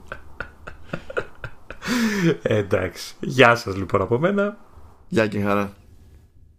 Εντάξει. Γεια σας λοιπόν από μένα. Γεια και χαρά.